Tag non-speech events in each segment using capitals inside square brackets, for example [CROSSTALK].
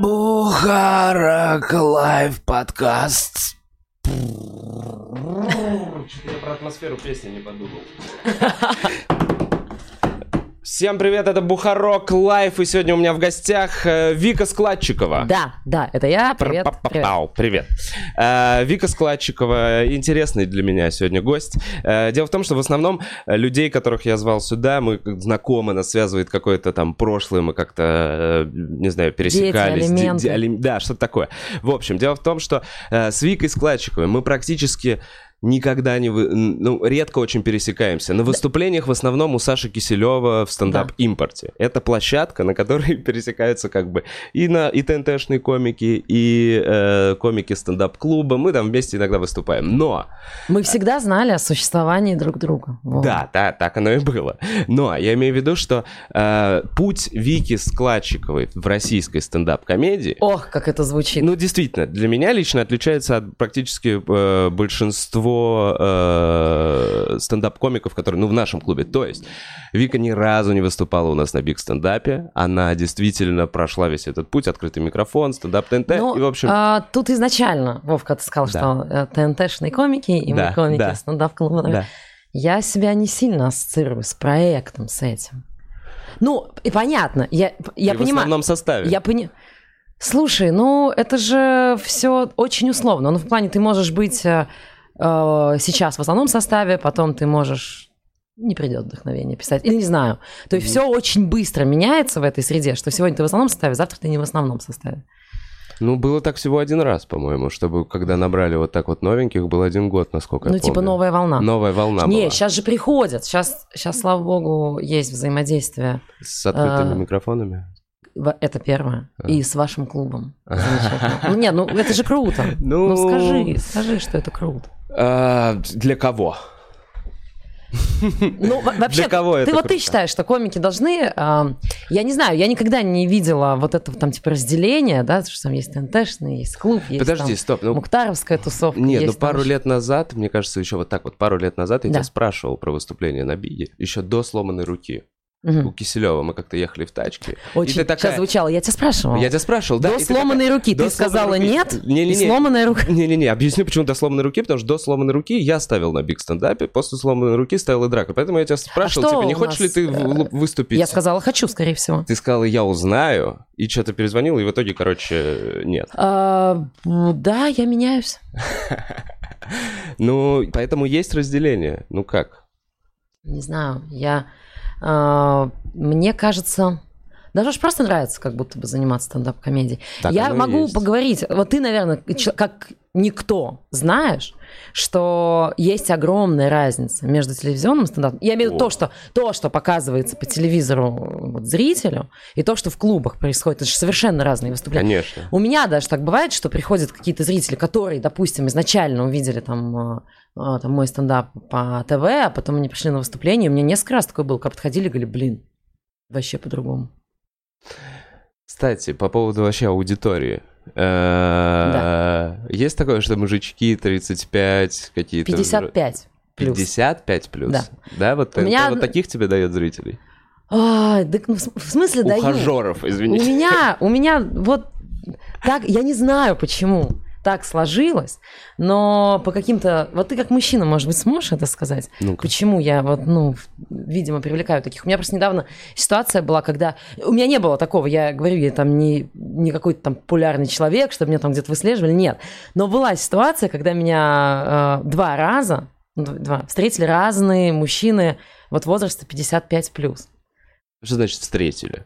Бухарок live подкаст. Что-то я про атмосферу песни не подумал. [LAUGHS] Всем привет, это Бухарок Live, и сегодня у меня в гостях э, Вика Складчикова. Да, да, это я. Привет. привет. Пау, привет. Э, Вика Складчикова, интересный для меня сегодня гость. Э, дело в том, что в основном людей, которых я звал сюда, мы знакомы, нас связывает какое-то там прошлое, мы как-то, не знаю, пересекались. Дети, ди- да, что-то такое. В общем, дело в том, что с Викой Складчиковой мы практически никогда не... Вы... Ну, редко очень пересекаемся. На выступлениях в основном у Саши Киселева в стендап-импорте. Это площадка, на которой [LAUGHS] пересекаются как бы и, на... и ТНТшные комики, и э, комики стендап-клуба. Мы там вместе иногда выступаем. Но... Мы всегда знали о существовании друг друга. Вот. Да, да, так оно и было. Но я имею в виду, что э, путь Вики Складчиковой в российской стендап-комедии... Ох, как это звучит. Ну, действительно, для меня лично отличается от практически э, большинства э, стендап-комиков, которые, ну, в нашем клубе. То есть Вика ни разу не выступала у нас на биг стендапе. Она действительно прошла весь этот путь, открытый микрофон, стендап ТНТ. Ну, и, в общем... а, тут изначально, Вовка, ты сказал, да. что э, ТНТшные комики и да, мы комики да. стендап-клуба. Да. Я себя не сильно ассоциирую с проектом, с этим. Ну, и понятно, я, я и понимаю. в основном составе. Я понимаю. Слушай, ну это же все очень условно. Ну, в плане, ты можешь быть э, сейчас в основном составе, потом ты можешь не придет вдохновение писать. Или не знаю. То есть mm-hmm. все очень быстро меняется в этой среде, что сегодня ты в основном составе, завтра ты не в основном составе. Ну, было так всего один раз, по-моему, чтобы когда набрали вот так вот новеньких, был один год, насколько ну, я типа помню. новая волна. Новая волна Не, была. сейчас же приходят. Сейчас, сейчас, слава богу, есть взаимодействие. С открытыми А, микрофонами? Это первое. А. И с вашим клубом. [LAUGHS] Замечательно. Ну, нет, ну это же круто. Ну- Ну скажи, скажи, что это круто. А, для кого? Ну, во- вообще, Для кого ты это вот ты круто? считаешь, что комики должны, а, я не знаю, я никогда не видела вот этого там типа разделения, да, что там есть ТНТшный, есть клуб, есть Подожди, там стоп. Ну, Мухтаровская тусовка. Нет, ну там пару еще- лет назад, мне кажется, еще вот так вот, пару лет назад я Да. тебя спрашивал про выступление на Биге, еще до сломанной руки. Мгм. У Киселева мы как-то ехали в тачке. Очень и ты такая... сейчас звучало, я тебя спрашивала. Я тебя спрашивал, да? До ты сломанной руки до ты сказала руки. нет, Не-не-не. и сломанная рука. Не-не-не, объясню, почему до сломанной руки, потому что до сломанной руки я ставил на биг стендапе, после сломанной руки ставил и драка. Поэтому я тебя спрашивал, А типа, не хочешь ли нас, ты в- э, выступить? Я сказала хочу, скорее всего. Ты сказала, я узнаю, и что-то перезвонил, и в итоге, короче, нет. А, да, я меняюсь. [LAUGHS] Ну, поэтому есть разделение. Ну как? Не знаю, я... а, мне кажется... Даже уж просто нравится как будто бы заниматься стендап-комедией. Я могу есть. поговорить. Вот ты, наверное, как никто знаешь, что есть огромная разница между телевизионным стендапом. Я имею в виду то, что, то, что показывается по телевизору вот, зрителю, и то, что в клубах происходит. Это же совершенно разные выступления. Конечно. У меня даже так бывает, что приходят какие-то зрители, которые, допустим, изначально увидели там, э, э, там мой стендап по ТВ, а потом они пришли на выступление. У меня несколько раз такое было, как подходили и говорили, блин, вообще по-другому. Кстати, по поводу вообще аудитории. Э, Есть такое, что мужички 35 какие-то... 55 плюс. 55 плюс? Да. Да, вот У меня- вот таких тебе дает зрителей? А, так, ну, в см- в смысле дают? Ухажеров, У извините. меня, у меня вот так, я не знаю почему так сложилось, но по каким-то... Вот ты как мужчина, может быть, сможешь это сказать? Ну-ка. Почему я вот, ну, видимо, привлекаю таких? У меня просто недавно ситуация была, когда... У меня не было такого, я говорю, я там не, не какой-то там популярный человек, чтобы меня там где-то выслеживали, нет. Но была ситуация, когда меня э, два раза, ну, два, встретили разные мужчины вот возраста 55+. плюс. Что значит встретили?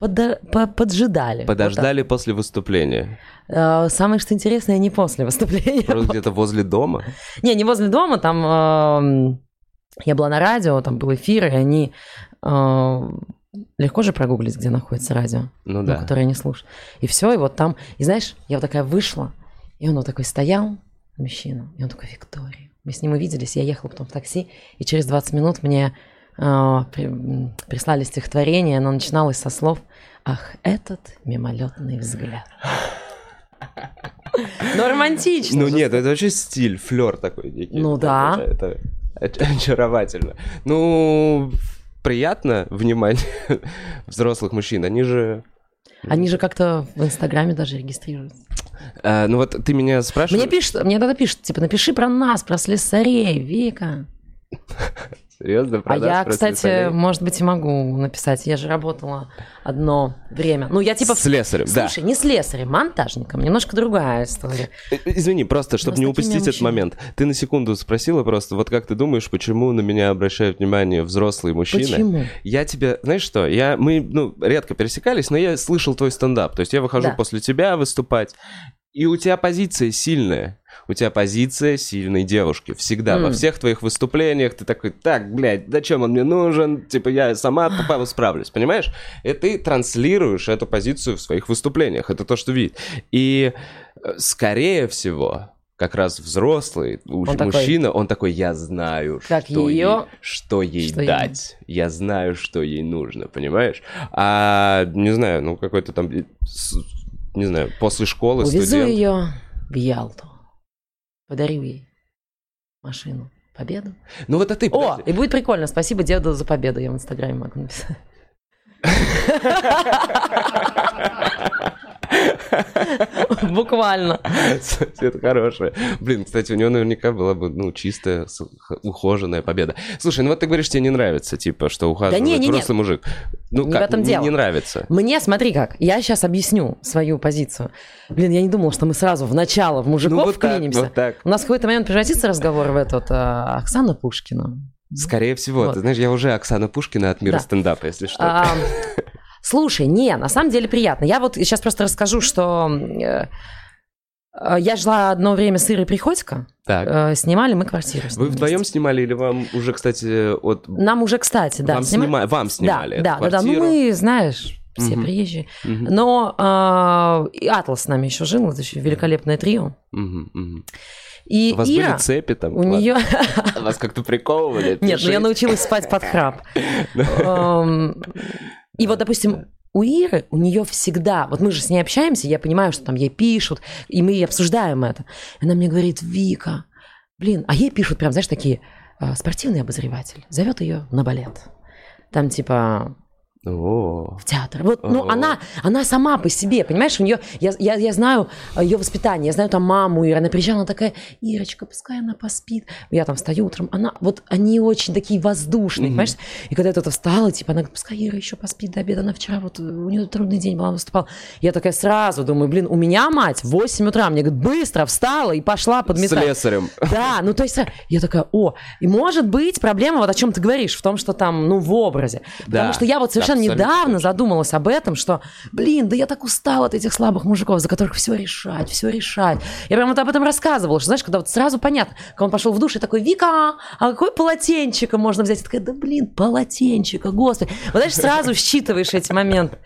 Подо- по- поджидали. Подождали после выступления? Вот так. А, Самое, что интересное, не после выступления. Просто где-то возле дома? Не, не возле дома, там эм, я была на радио, там был эфир, и они э, легко же прогуглить, где находится радио, Ну ну, да. которое они слушают. И все, и вот там, и знаешь, я вот такая вышла, и он вот такой стоял, мужчина, и он такой, Виктория. Мы с ним увиделись, я ехала потом в такси, и через 20 минут мне э, прислали стихотворение, оно начиналось со слов «Ах, этот мимолетный взгляд». Но романтично. Ну нет, это вообще стиль, флер такой некий. Ну да. Это, это очаровательно. Ну, приятно внимание [LAUGHS] взрослых мужчин. Они же... Они же как-то в Инстаграме даже регистрируются. А, ну вот ты меня спрашиваешь... Мне пишут, мне тогда пишут, типа, напиши про нас, про слесарей, Вика. Серьезно? А я, кстати, слесарей? может быть, и могу написать. Я же работала одно время. Ну, я типа... Слесарем, да. Слушай, не слесарем, монтажником. Немножко другая история. Э, Извини, просто, чтобы не упустить этот момент. Ты на секунду спросила просто, вот как ты думаешь, почему на меня обращают внимание взрослые мужчины? Почему? Я тебе, знаешь что, я, мы, ну, редко пересекались, но я слышал твой стендап. То есть я выхожу Да. после тебя выступать, и у тебя позиция сильная. У тебя позиция сильной девушки. Всегда. Во М. всех твоих выступлениях ты такой, так, блядь, зачем он мне нужен? Типа, я сама тупо справлюсь, понимаешь? И ты транслируешь эту позицию в своих выступлениях. Это то, что видит. И, э, скорее всего, как раз взрослый Он такой- мужчина, он такой, я знаю, Как что, её- ей, что ей что ей- дать. Я знаю, что ей нужно, понимаешь? А, не знаю, ну, какой-то там, э, не знаю, после школы Увезу студент. ее в Ялту. Подарю ей машину. Победу. Ну, вот а ты, О, подожди. и будет прикольно. Спасибо деду за победу. Я в Инстаграме могу написать. [LAUGHS] [LAUGHS] Буквально. Это хорошее. Блин, кстати, у него наверняка была бы, ну, чистая, ухоженная победа. Слушай, ну вот ты говоришь, тебе не нравится, типа, что ухаживает не, не, не. взрослый мужик. Ну, Не как, в этом дело. не нравится. Мне, смотри как, я сейчас объясню свою позицию. Блин, я не думала, что мы сразу в начало в мужиков Ну, вот так, вклинимся. вот так. У нас в какой-то момент превратится разговор в этот а, Оксана Пушкина. Скорее всего. Вот. Ты знаешь, я уже Оксана Пушкина от мира Да. стендапа, если что. А, слушай, не, на самом деле приятно. Я вот сейчас просто расскажу, что э, э, я жила одно время с Ирой Приходько, так. э, снимали мы квартиру. Вы вдвоем вместе. снимали или вам уже, кстати, от... Нам уже, кстати, да. вам, снима- снима- вам снимали да, да, да, да. Ну мы, знаешь, все Мгм. приезжие. Мгм, Но э, и Атлас с нами еще жил, это еще великолепное трио. мгм, мгм. И У вас Ира, были цепи там? у нее... Вас как-то приковывали? Нет, ну я научилась спать под храп. [LAUGHS] И вот, допустим, у Иры, у нее всегда, вот мы же с ней общаемся, я понимаю, что там ей пишут, и мы обсуждаем это. И она мне говорит, Вика, блин, а ей пишут прям, знаешь, такие, э, спортивный обозреватель, зовет ее на балет. Там типа в театр. Вот, ну, она, она сама по себе, понимаешь, у нее, я, я, я знаю ее воспитание, я знаю там маму Иры, она приезжала, она такая, Ирочка, пускай она поспит. Я там встаю утром, она, вот они очень такие воздушные, понимаешь? И когда я тут встала, типа, она говорит, пускай Ира еще поспит до обеда, она вчера вот, у нее трудный день был, она выступала. Я такая сразу думаю, блин, у меня мать в 8 утра, мне говорит, быстро встала и пошла с подметать. слесарем. Да, ну то есть я такая, о, и может быть проблема, вот о чем ты говоришь, в том, что там, ну, в образе. Да, Потому что я вот совершенно абсолютно недавно точно. задумалась об этом, что, блин, да я так устала от этих слабых мужиков, за которых все решать, все решать. Я прям вот об этом рассказывала, что, знаешь, когда вот сразу понятно, когда он пошел в душ и такой, Вика, а какое полотенчико можно взять? Я такая, да блин, полотенчико, господи. Вот знаешь, сразу считываешь эти моменты.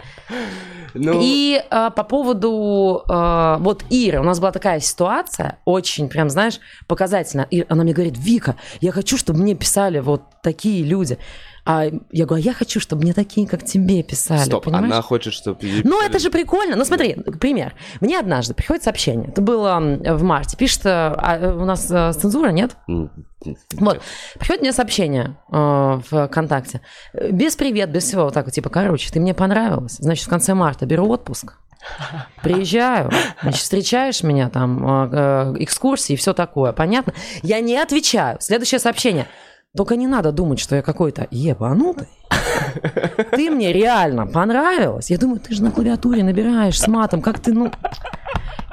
Ну, И э, по поводу э, вот Иры, у нас была такая ситуация, очень прям, знаешь, показательно. И она мне говорит, Вика, я хочу, чтобы мне писали вот такие люди. А я говорю, а я хочу, чтобы мне такие, как тебе писали. стоп, понимаешь? она хочет, чтобы... Ну, это же прикольно. Ну, смотри, пример. Мне однажды приходит сообщение. Это было в марте. Пишет, э, а, э, у нас э, цензура, нет? Вот. Приходит мне сообщение э, в ВКонтакте. Без привет, без всего. Вот так вот, типа, короче, ты мне понравилась. Значит, в конце марта беру отпуск. Приезжаю, значит, встречаешь меня там, э, э, экскурсии и все такое, понятно? Я не отвечаю. Следующее сообщение. Только не надо думать, что я какой-то ебанутый. Ты мне реально понравилась. Я думаю, ты же на клавиатуре набираешь с матом, как ты, ну...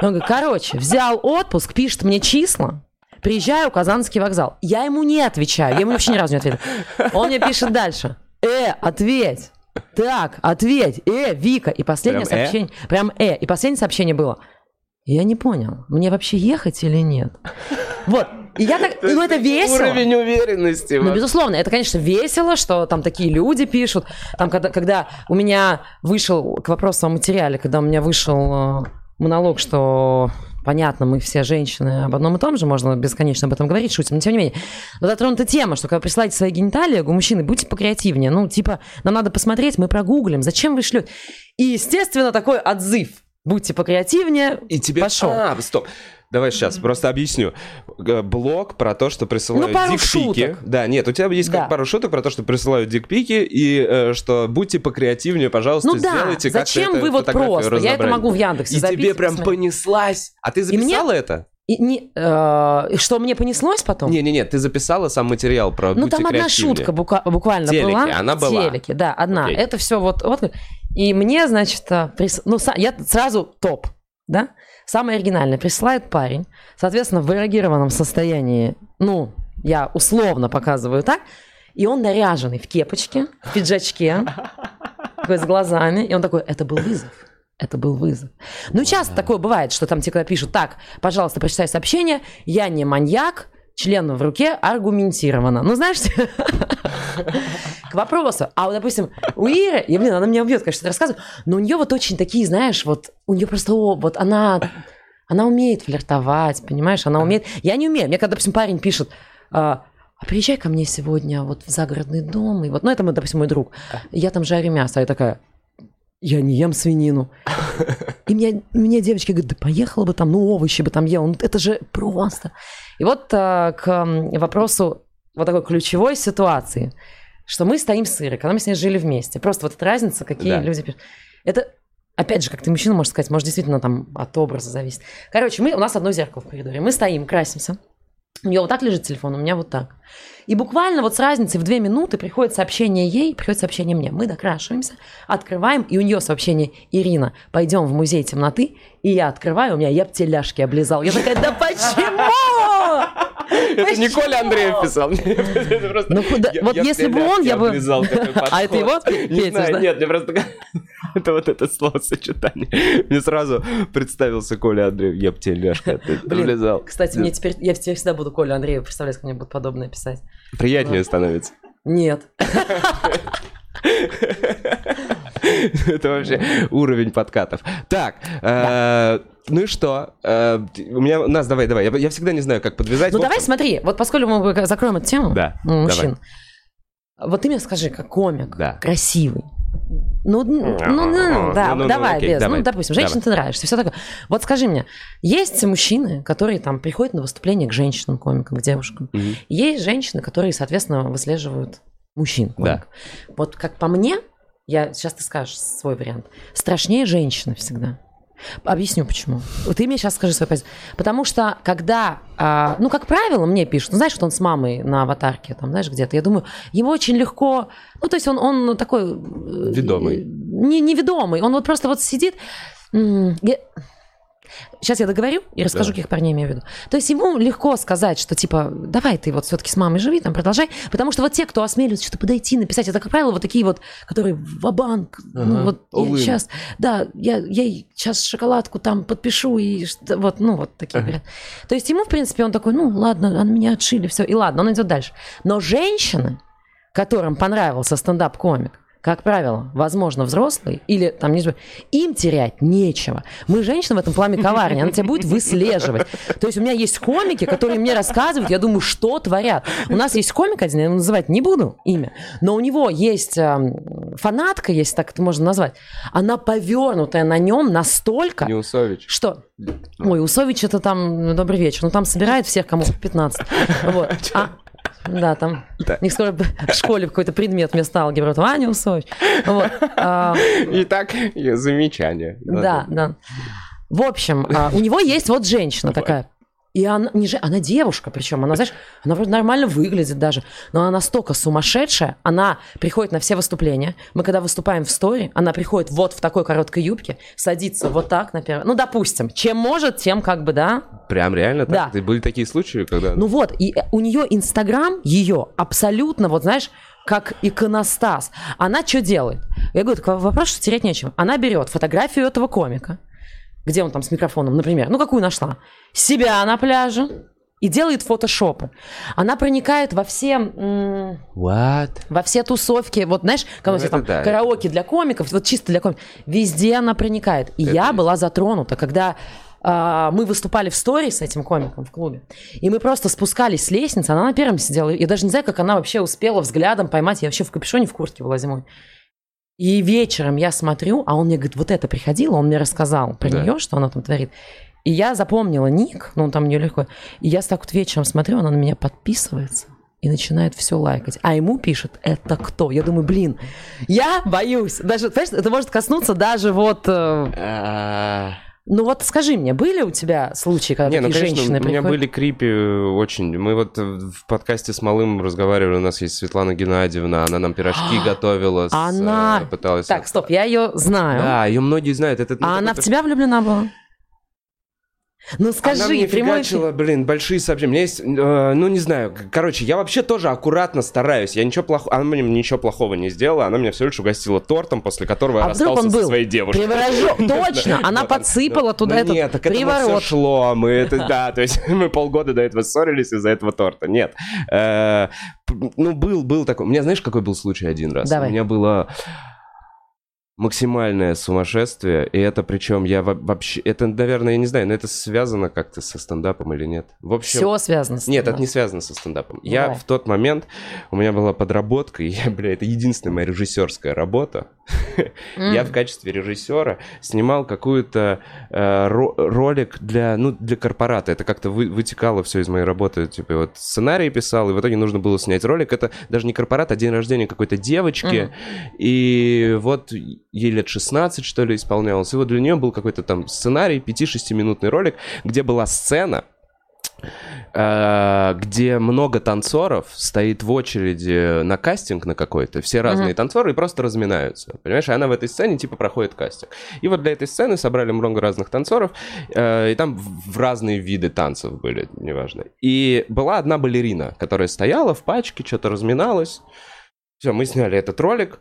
Он говорит, короче, взял отпуск, пишет мне числа, приезжаю, Казанский вокзал. Я ему не отвечаю, я ему вообще ни разу не ответил. Он мне пишет дальше. Э, ответь. Так, ответь. Э, Вика. И последнее Прям «э»? сообщение. Прям э. И последнее сообщение было. Я не понял, мне вообще ехать или нет? Вот. И я так, ну это весело. Уровень уверенности. Ну, безусловно, это, конечно, весело, что там такие люди пишут. Там, когда, когда у меня вышел, к вопросу о материале, когда у меня вышел э, монолог, что понятно, мы все женщины об одном и том же, можно бесконечно об этом говорить, шутим, но тем не менее. Но затронута тема, что когда присылаете свои гениталии, у мужчины, будьте покреативнее. Ну, типа, нам надо посмотреть, мы прогуглим, зачем вы шлете? И, естественно, такой отзыв. будьте покреативнее. И тебе... Пошел. А, стоп. Давай сейчас просто объясню. Блог про то, что присылают Ну, пару дикпики. шуток. Да, нет, у тебя есть Да. как пару шуток про то, что присылают дикпики, и э, что будьте покреативнее, пожалуйста, Ну да, сделайте как-то зачем вы вот просто? Я это могу в Яндексе И забить тебе прям посмотреть. понеслась. А ты И мне- записала это? И не, э, что мне понеслось потом? Не-не-не, ты записала сам материал про Ну, «Будьте там одна креативнее». шутка бука- буквально Телеке, была. она была. Телеке, да, одна. Окей. Это все вот, вот. И мне, значит, а, прис- ну, я сразу топ, да? Самое оригинальное. Присылает парень, соответственно, в эрогированном состоянии, ну, я условно показываю так, и он наряженный в кепочке, в пиджачке, такой с глазами, и он такой, это был вызов. Это был вызов. Ну, часто такое бывает, что там тебе когда пишут, так, пожалуйста, прочитай сообщение, я не маньяк, член в руке аргументированно. Ну, знаешь, к вопросу. А вот, допустим, у Иры, и, блин, она меня убьет, конечно, рассказываю, но у нее вот очень такие, знаешь, вот, у нее просто, вот она, она умеет флиртовать, понимаешь, она умеет. Я не умею. Мне когда, допустим, парень пишет, а, «А приезжай ко мне сегодня вот в загородный дом, и вот, ну, это, мой, допустим, мой друг, я там жарю мясо, а я такая, я не ем свинину. И мне, мне девочки говорят, да поехала бы там, ну овощи бы там ел, ну это же просто. И вот а, к вопросу вот такой ключевой ситуации, что мы стоим с Ирой, когда мы с ней жили вместе. Просто вот эта разница, какие Да. люди пишут. Это, опять же, как ты мужчина можешь сказать, может, действительно там от образа зависит. Короче, мы, у нас одно зеркало в коридоре, мы стоим, красимся. У нее вот так лежит телефон, у меня вот так. И буквально вот с разницей в две минуты приходит сообщение ей, приходит сообщение мне. Мы докрашиваемся, открываем, и у нее сообщение «Ирина, пойдем в музей темноты». И я открываю, у меня я б теляшки облизал. Я такая, да почему? Это не Коля Андреев писал. [LAUGHS] Ну, вот если бы он, я бы- [LAUGHS] А это его. Не знаю, нет, мне просто... [LAUGHS] Это вот это словосочетание. Мне сразу представился Коля Андреев. Я б теляшка Блин, облизал. Кстати, мне теперь, я теперь всегда буду Колю Андреева представлять, как мне будут подобное писать. Приятнее становится. Нет. [LAUGHS] Это вообще уровень подкатов. Так, э, ну и что? Э, У меня, у нас, давай, давай. Я всегда не знаю, как подвязать. Ну давай смотри, вот поскольку мы закроем эту тему, мужчин, вот ты мне скажи, как комик, красивый, ну, ну, ну, ну, да, Ну, ну, ну, давай, окей, без, давай, ну, допустим, женщине ты нравишься, все такое. Вот скажи мне, есть мужчины, которые там приходят на выступление к женщинам, комикам, к девушкам. Мгм. Есть женщины, которые, соответственно, выслеживают мужчин. Да. Вот как по мне, я сейчас ты скажешь свой вариант, страшнее женщины всегда. Объясню почему. Вот ты мне сейчас скажи свою позицию. Потому что когда, а, ну, как правило, мне пишут, ну, знаешь, что он с мамой на аватарке, там, знаешь, где-то, я думаю, ему очень легко, ну, то есть он, он такой... э, Ведомый. Не, не ведомый, он вот просто вот сидит... я- Сейчас я договорю и расскажу, Да. каких парней имею в виду. То есть ему легко сказать, что типа, давай ты вот все-таки с мамой живи, там продолжай. Потому что вот те, кто осмеливаются что-то подойти, написать, это, как правило, вот такие вот, которые в-банк, ну Ага, вот all in. сейчас, да, я, я сейчас шоколадку там подпишу и вот, ну вот такие Ага. То есть ему, в принципе, он такой, ну ладно, меня отшили, все, и ладно, он идет дальше. Но женщины, которым понравился стендап-комик, как правило, возможно, взрослые или там не им терять нечего. Мы, женщины, в этом плане коварнее, она тебя будет выслеживать. То есть у меня есть комики, которые мне рассказывают, я думаю, что творят. У нас есть комик один, я его называть не буду имя, но у него есть эм, фанатка, если так это можно назвать, она повернутая на нем настолько, Неусович. что? Ой, Усович это там, ну, добрый вечер, ну там собирает всех, кому по 15. Вот. А, да, там, Да. у них скоро в школе какой-то предмет вместо алгебры, вот Ваня Усович. Вот. А, Итак, замечание. да, да. В общем, а, у него есть вот женщина такая. И она, не же, она девушка, причем она, знаешь, она вроде нормально выглядит даже, но она настолько сумасшедшая, она приходит на все выступления. Мы когда выступаем в стори, она приходит вот в такой короткой юбке, садится вот так на первое. Ну, допустим, чем может, тем как бы, да. Прям реально так? Да. Были такие случаи, когда... Ну вот, и э, у нее Инстаграм, ее абсолютно, вот знаешь, как иконостас. Она что делает? Я говорю, так вопрос, что терять нечего. Она берет фотографию этого комика, где он там с микрофоном, например, ну какую нашла, себя на пляже и делает фотошопы. Она проникает во все, What? во все тусовки, вот знаешь, когда Ну, это там да, караоке для комиков, вот чисто для комиков, везде она проникает. И Это я была затронута, когда а, мы выступали в стори с этим комиком в клубе, и мы просто спускались с лестницы, она на первом сидела, я даже не знаю, как она вообще успела взглядом поймать, я вообще в капюшоне в куртке была зимой. И вечером я смотрю, а он мне говорит, вот это приходило, он мне рассказал про Да. нее, что она там творит. И я запомнила ник, ну он там не легко. И я так вот вечером смотрю, она на меня подписывается и начинает все лайкать. А ему пишет, это кто? Я думаю, блин, я боюсь. Даже, понимаешь, это может коснуться даже вот... э, А, Ну вот скажи мне, были у тебя случаи, когда Не, ну, такие конечно, женщины у меня приходят? были крипи э, очень. Мы вот э, в подкасте с Малым разговаривали, у нас есть Светлана Геннадьевна, она нам пирожки готовила. с, Она- э, Пыталась... Так, стоп, я ее знаю. Да, ее многие знают. Это, ну, а она в тебя влюблена была? Ну скажи, Она мне прямой фигачила, блин, большие сообщения. У меня есть, э, ну, не знаю, короче, я вообще тоже аккуратно стараюсь. Я ничего плохого, она мне ничего плохого не сделала. Она меня всего лишь угостила тортом, после которого я А вдруг расстался он со был своей девушкой. приворожен? [LAUGHS] Точно, она подсыпала туда ну этот Нет, так это все шло. Мы это, да, то есть [LAUGHS] мы полгода до этого ссорились из-за этого торта. Нет. Э, Ну, был, был такой. У меня, знаешь, какой был случай один раз? У меня было максимальное сумасшествие, и это причем я во- вообще... Это, наверное, я не знаю, но это связано как-то со стендапом или нет. В общем... Все связано с Нет, это не связано со стендапом. Я Давай. в тот момент, у меня была подработка, и [LAUGHS] я, бля, это единственная моя режиссерская работа. [LAUGHS] Я в качестве режиссера снимал какую-то э, ро- ролик для, ну, для корпората. Это как-то вы- вытекало все из моей работы. Типа вот сценарий писал, и в итоге нужно было снять ролик. Это даже не корпорат, а день рождения какой-то девочки. И вот ей лет 16, что ли, исполнялось. И вот для нее был какой-то там сценарий, 5-6-минутный ролик, где была сцена, э, где много танцоров стоит в очереди на кастинг на какой-то, все разные танцоры и просто разминаются, понимаешь? И она в этой сцене типа проходит кастинг. И вот для этой сцены собрали много разных танцоров, э, и там в разные виды танцев были, неважно. И была одна балерина, которая стояла в пачке, что-то разминалась. Все, мы сняли этот ролик.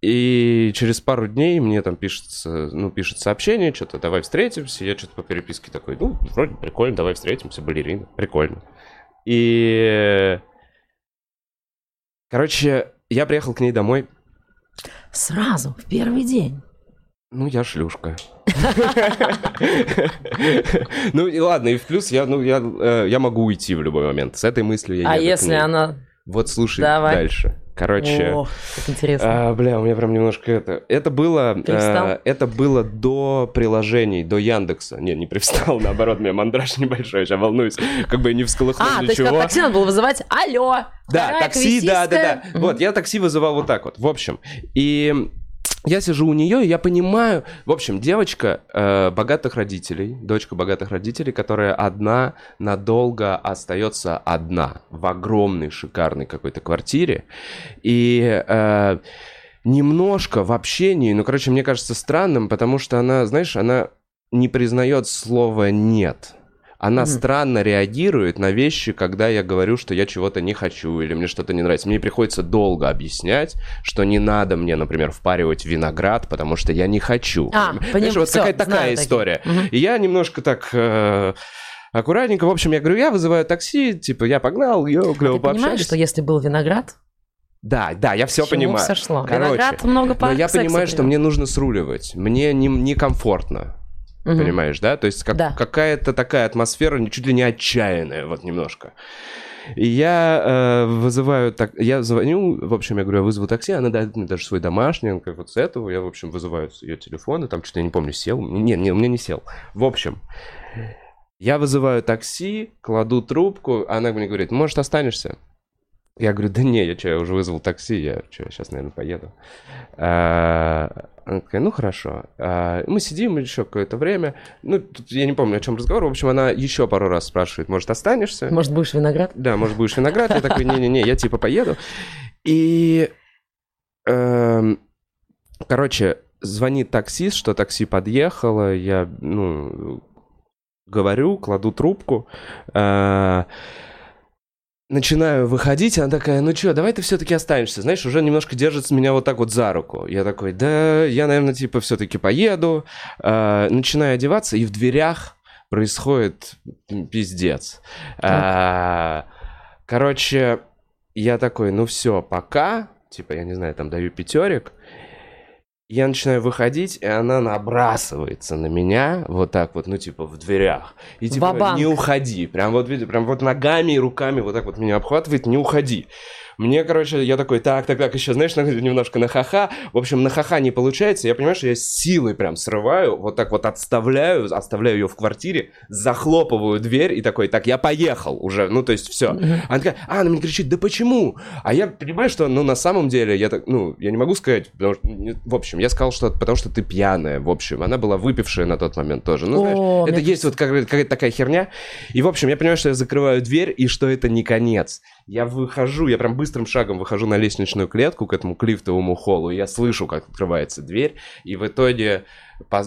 И через пару дней мне там пишется, ну, пишет сообщение, что-то давай встретимся. Я что-то по переписке такой, ну, вроде прикольно, давай встретимся, балерина, прикольно. И, короче, я приехал к ней домой. Сразу, в первый день. Ну, я шлюшка. Ну, и ладно, и в плюс я, ну, я, э, я могу уйти в любой момент. С этой мыслью я А если она... Вот слушай Давай. дальше. Короче... Ох, как интересно. А, бля, у меня прям немножко это. Это было, э, это было до приложений, до Яндекса. Не, не привстал, [LAUGHS] наоборот, у меня мандраж небольшой, сейчас волнуюсь, как бы не всколыхнул А, то есть ничего. как такси надо было вызывать «Алло, Да, такси, да, да, да. квестистская». Мгм. Вот, я такси вызывал вот так вот. В общем, и я сижу у нее, и я понимаю... В общем, девочка э, богатых родителей, дочка богатых родителей, которая одна надолго остается одна в огромной шикарной какой-то квартире. И... э, немножко в общении, ну, короче, мне кажется странным, потому что она, знаешь, она не признает слово «нет». Она Мгм. странно реагирует на вещи, когда я говорю, что я чего-то не хочу или мне что-то не нравится. Мне приходится долго объяснять, что не надо мне, например, впаривать виноград, потому что я не хочу. А, Знаешь, поним- вот всё, какая-то такая такие. история. Мгм. И я немножко так... э, Аккуратненько, в общем, я говорю, я вызываю такси, типа, я погнал, Ты клево понимаешь, пообщались. что если был виноград, Да, да, я все чему понимаю. всё шло? Короче, Виноград много Но пар я понимаю, что привел. мне нужно сруливать. Мне не- некомфортно. Мгм. Понимаешь, да? То есть как- Да. какая-то такая атмосфера, чуть ли не отчаянная, вот немножко. И я э, вызываю, так, я звоню, в общем, я говорю, я вызову такси, она дает мне даже свой домашний, он как вот с этого, я, в общем, вызываю ее телефона, там что-то, я не помню, сел, не, не, у меня не сел. В общем, я вызываю такси, кладу трубку, она мне говорит, может, останешься? Я говорю, да не, я что, я уже вызвал такси, я что, сейчас, наверное, поеду. А, Она такая, ну хорошо. А, Мы сидим еще какое-то время. Ну, тут я не помню, о чем разговор. В общем, она еще пару раз спрашивает, может, останешься? Может, будешь виноград? Да, может, будешь виноград? Я такой, не-не-не, я типа поеду. И, эм, короче, звонит таксист, что такси подъехало. Я, ну, говорю, кладу трубку. Э, Начинаю выходить, она такая, ну что, давай ты все-таки останешься. Знаешь, уже немножко держится меня вот так вот за руку. Я такой, да, я, наверное, типа все-таки поеду. Э, начинаю одеваться, и в дверях происходит пиздец. А, Короче, я такой, ну все, пока. Типа, я не знаю, там даю пятерик. Я начинаю выходить, и она набрасывается на меня вот так вот, ну типа в дверях. И типа Ва-банк. не уходи. Прям вот, видите, прям вот ногами и руками вот так вот меня обхватывает, не уходи. Мне, короче, я такой, так, так, так, еще, знаешь, немножко на ха-ха. В общем, на ха-ха не получается. Я понимаю, что я силой прям срываю, вот так вот отставляю, оставляю ее в квартире, захлопываю дверь и такой, так, я поехал уже, ну, то есть все. Она такая, а, она мне кричит, да почему? А я понимаю, что, ну, на самом деле, я так, ну, я не могу сказать, потому что, в общем, я сказал, что потому что ты пьяная, в общем. Она была выпившая на тот момент тоже. Ну, знаешь, О, это есть вот какая- какая-то такая херня. И, в общем, я понимаю, что я закрываю дверь, и что это не конец. Я выхожу, я прям быстрым шагом выхожу на лестничную клетку к этому к лифтовому холлу, и я слышу, как открывается дверь, и в итоге,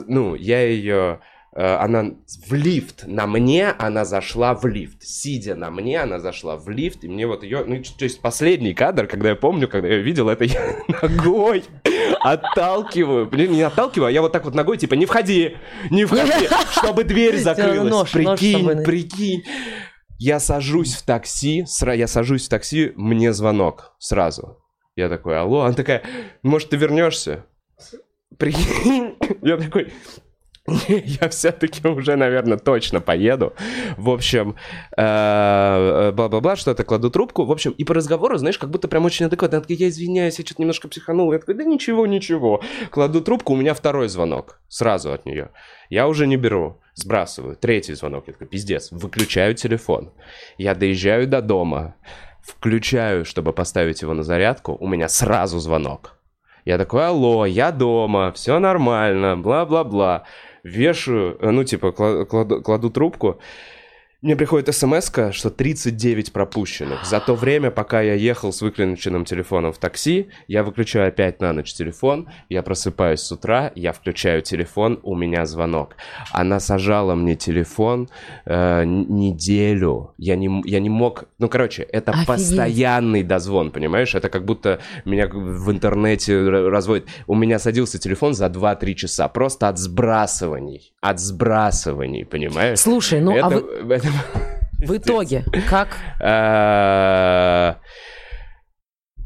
ну, я ее... э, Она в лифт на мне, она зашла в лифт. Сидя на мне, она зашла в лифт, и мне вот ее... Ну, то есть последний кадр, когда я помню, когда я видел это, я [LAUGHS] ногой отталкиваю. Блин, не отталкиваю, а я вот так вот ногой, типа, не входи, не входи, [LAUGHS] чтобы дверь закрылась. Прикинь, прикинь. Я сажусь в такси, сра- я сажусь в такси, мне звонок сразу. Я такой, алло, она такая, может, ты вернешься? Прикинь, [LAUGHS] я такой, «Не, [LAUGHS] я все-таки уже, наверное, точно поеду. В общем, э, бла-бла-бла, что-то кладу трубку. В общем, и по разговору, знаешь, как будто прям очень адекватно. Она такая, я извиняюсь, я что-то немножко психанул. Я такой, да ничего, ничего. Кладу трубку, у меня второй звонок сразу от нее. Я уже не беру, сбрасываю. Третий звонок. Я такой, пиздец, выключаю телефон. Я доезжаю до дома, включаю, чтобы поставить его на зарядку. У меня сразу звонок. Я такой, алло, я дома, все нормально, бла-бла-бла. Вешаю, э, ну, типа, кла- кладу, кладу трубку. Мне приходит смс что 39 пропущенных. За то время, пока я ехал с выключенным телефоном в такси, я выключаю опять на ночь телефон, я просыпаюсь с утра, я включаю телефон, у меня звонок. Она сажала мне телефон э, неделю. Я не, я не мог... Ну, короче, это Офигеть. постоянный дозвон, понимаешь? Это как будто меня в интернете разводит. У меня садился телефон за 2-3 часа. Просто от сбрасываний. От сбрасываний, понимаешь? Слушай, ну а Это- вы- это- в итоге как? Э,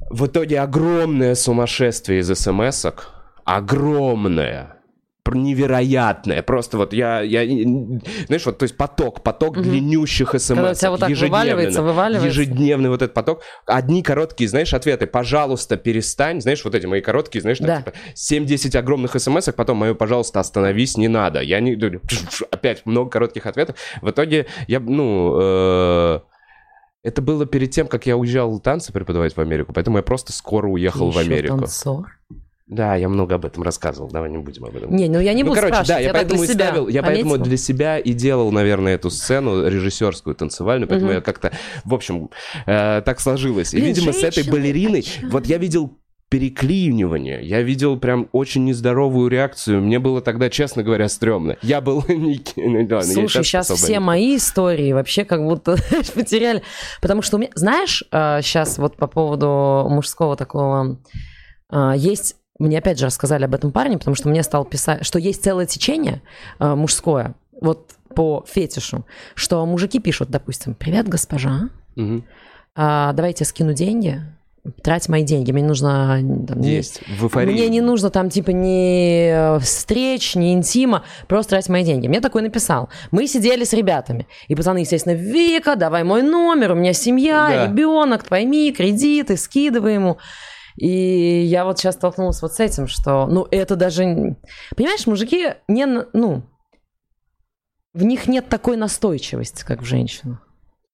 В итоге огромное сумасшествие из смс-ок. Огромное. Невероятное. Просто вот я, я... Знаешь, вот, то есть поток, поток длиннющих смс Когда у тебя вот так вываливается, вываливается. Ежедневный вот этот поток. Одни короткие, знаешь, ответы. Пожалуйста, перестань. Знаешь, вот эти мои короткие, знаешь, там, Да. типа 7-10 огромных смс потом мое, пожалуйста, остановись, не надо. Я не... Опять много коротких ответов. В итоге я, ну... э, Это было перед тем, как я уезжал танцы преподавать в Америку, поэтому я просто скоро уехал Ты в Америку. танцор? Да, я много об этом рассказывал, давай не будем об этом. Не, ну я не ну, буду короче, да, спрашивать, я, так поэтому для и себя ставил, я поэтому пометила. для себя и делал, наверное, эту сцену режиссерскую, танцевальную, поэтому Мгм. я как-то, в общем, э, так сложилось. И, Блин, видимо, с этой женщины, балериной, чём? вот я видел переклинивание, я видел прям очень нездоровую реакцию, мне было тогда, честно говоря, стрёмно. Я был [LAUGHS] не... ну, я Слушай, сейчас все не- мои истории вообще как будто [LAUGHS] потеряли. Потому что у меня, знаешь, сейчас вот по поводу мужского такого, а, есть, мне опять же рассказали об этом парне, потому что мне стал писать, что есть целое течение а, мужское, вот по фетишу, что мужики пишут, допустим, «Привет, госпожа, Мгм. а, давайте скину деньги, трать мои деньги, мне нужно...» там, не- Есть, в эйфории. Мне не нужно там типа ни э, встреч, ни интима, просто тратить мои деньги. Мне такой написал. Мы сидели с ребятами. И пацаны, естественно, Вика, давай мой номер, у меня семья, Да. ребенок, пойми, кредиты, скидывай ему. И я вот сейчас столкнулась вот с этим, что, ну, это даже... Понимаешь, мужики не, ну, в них нет такой настойчивости, как в женщинах.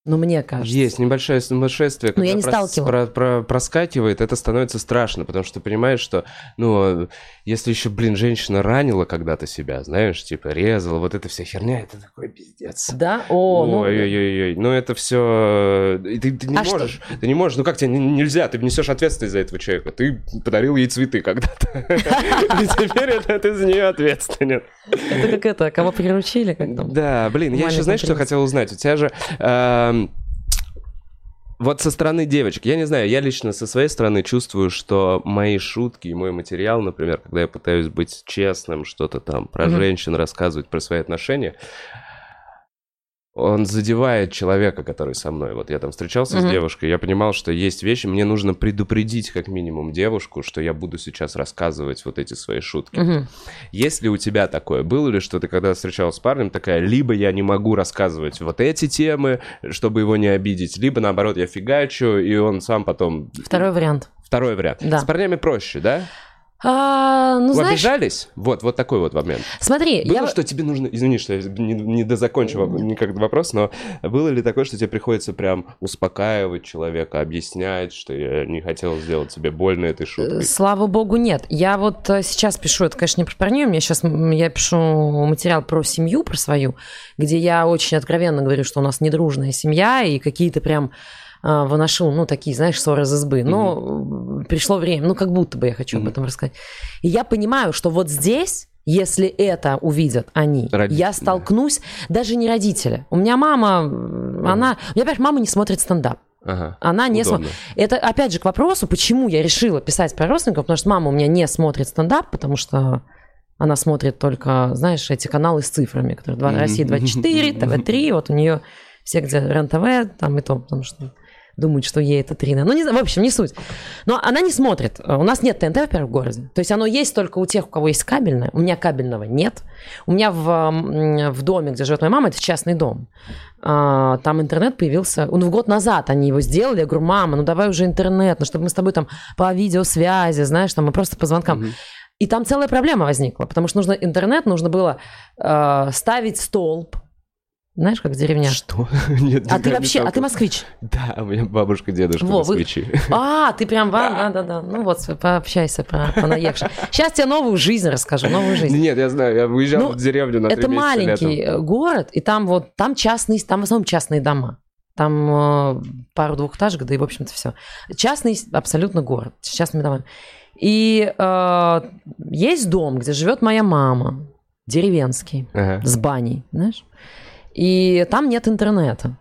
Ну, мне кажется. Есть небольшое сумасшествие, Ну, я когда не прос- про- про- проскакивает, это становится страшно, потому что ты понимаешь, что, ну, если еще, блин, женщина ранила когда-то себя, знаешь, типа резала, вот эта вся херня, это такой пиздец. Да? О, ну... Ой-ой-ой, ну это все... Ты, ты не А что? можешь, ты не можешь, ну как тебе нельзя, ты несешь ответственность за этого человека, ты подарил ей цветы когда-то, [LAUGHS] и теперь это ты за нее ответственен. Это как это, кого приручили, как там? Да, блин, я еще, знаешь, что хотел узнать? У тебя же... эм, Вот со стороны девочек, я не знаю, я лично со своей стороны чувствую, что мои шутки и мой материал, например, когда я пытаюсь быть честным, что-то там про Мгм. женщин рассказывать, про свои отношения, он задевает человека, который со мной. Вот я там встречался Мгм. с девушкой, я понимал, что есть вещи, мне нужно предупредить как минимум девушку, что я буду сейчас рассказывать вот эти свои шутки. Мгм. Есть ли у тебя такое? Было ли, что ты когда встречалась с парнем такая, либо я не могу рассказывать вот эти темы, чтобы его не обидеть, либо наоборот я фигачу, и он сам потом... Второй вариант. Второй вариант. Да. С парнями проще, да? А, ну, Вы знаешь, обижались? Вот, вот такой вот момент. смотри, Было, я... что тебе нужно... Извини, что я не, не дозакончу воп- никак вопрос, но было ли такое, что тебе приходится прям успокаивать человека, объяснять, что я не хотел сделать тебе больно этой шуткой? Слава богу, нет. Я вот э, сейчас пишу, это, конечно, не про парней, у меня сейчас я пишу материал про семью, про свою, где я очень откровенно говорю, что у нас недружная семья, и какие-то прям выношу, ну, такие, знаешь, ссоры из избы. Но э, пришло время, ну, как будто бы я хочу об Мгм. этом рассказать. И я понимаю, что вот здесь, если это увидят они, Родители, я столкнусь, даже не родители. У меня мама, м, она... У меня, во-первых, мама не смотрит стендап. Ага. Она не смотрит. Это опять же к вопросу, почему я решила писать про родственников, потому что мама у меня не смотрит стендап, потому что она смотрит только, знаешь, эти каналы с цифрами, которые 2, Мгм. Россия 24, ТВ3, вот у нее все, где РЕН-ТВ, там и то, потому что думают, что ей это 3. Ну, не знаю, в общем, не суть. Но она не смотрит. У нас нет ТНТ, во-первых, в городе. То есть оно есть только у тех, у кого есть кабельное. У меня кабельного нет. У меня в, в доме, где живет моя мама, это частный дом. А, Там интернет появился, ну, в год назад они его сделали. Я говорю, мама, ну давай уже интернет, ну, чтобы мы с тобой там по видеосвязи, знаешь, там мы просто по звонкам. Мгм. И там целая проблема возникла, потому что нужно интернет, нужно было э, ставить столб. Знаешь, как в деревне? Что? [LAUGHS] Нет, А ты вообще, а ты москвич? Да, у меня бабушка, дедушка Во, вы- москвичи. А, ты прям, вам, да, да, да. Ну вот, пообщайся про понаехавший. Сейчас тебе новую жизнь расскажу, новую жизнь. Нет, я знаю, я выезжал Ну, в деревню на Это маленький летом. э, город, и там вот, там частные, там в основном частные дома. Там э, пару двухэтажек, да и, в общем-то, все. Частный абсолютно город, с частными домами. И э, есть дом, где живет моя мама, деревенский, Ага. с баней, знаешь? И там нет интернета.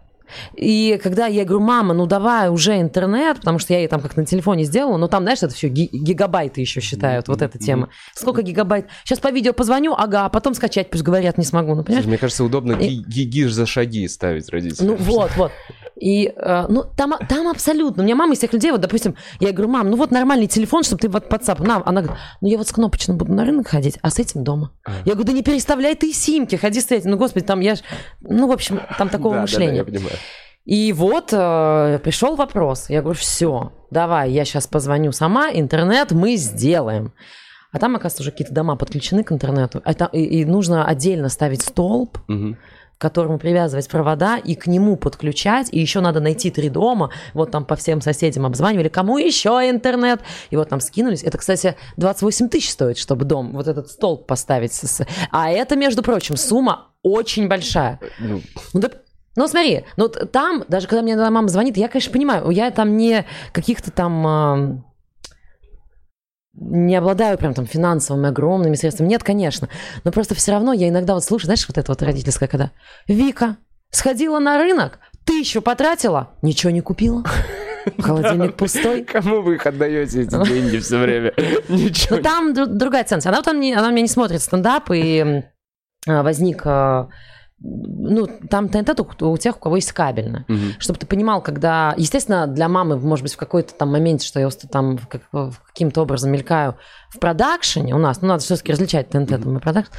И когда я говорю, мама, ну давай уже интернет, потому что я ей там как на телефоне сделала, но там, знаешь, это все гигабайты еще считают, вот эта тема. Сколько гигабайт? Сейчас по видео позвоню, ага, а потом скачать, пусть говорят, не смогу, ну понимаешь? Мне кажется, удобно И- ги- гигиш за шаги ставить родителям. Ну вот, вот. И, э, ну, там, там абсолютно. У меня мама из тех людей, вот, допустим, я говорю, мам, ну вот нормальный телефон, чтобы ты вот WhatsApp. На, она говорит, ну я вот с кнопочным буду на рынок ходить, а с этим дома. А. Я говорю, да не переставляй ты симки, ходи с этим. Ну, господи, там я ж... Ну, в общем, там [LAUGHS] такого Да, да, да, мышления. я понимаю. И вот э, пришел вопрос. Я говорю, все, давай, я сейчас позвоню сама, интернет мы сделаем. А там, оказывается, уже какие-то дома подключены к интернету. А там- и, и нужно отдельно ставить столб, Мгм. К которому привязывать провода и к нему подключать. И еще надо найти три дома. Вот там по всем соседям обзванивали, кому еще интернет. И вот там скинулись. Это, кстати, 28 тысяч стоит, чтобы дом, вот этот столб поставить. А это, между прочим, сумма очень большая. Ну, Ну, да- ну, смотри, ну там, даже когда мне мама звонит, я, конечно, понимаю, я там не каких-то там... не обладаю прям там финансовыми огромными средствами. Нет, конечно. Но просто все равно я иногда вот слушаю, знаешь, вот это вот родительское, когда Вика сходила на рынок, тысячу потратила, ничего не купила. [LAUGHS] Холодильник пустой. Кому вы их отдаете эти [LAUGHS] деньги все время? Ничего. Но там дру- другая ценность. Она, вот не, она у меня не смотрит стендап, и а, возник... Ну, там ТНТ только у тех, у кого есть кабельное. Мгм. Чтобы ты понимал, когда... Естественно, для мамы, может быть, в какой-то там моменте, что я там как- каким-то образом мелькаю в продакшене у нас, ну, надо все-таки различать ТНТ там, и продакшн.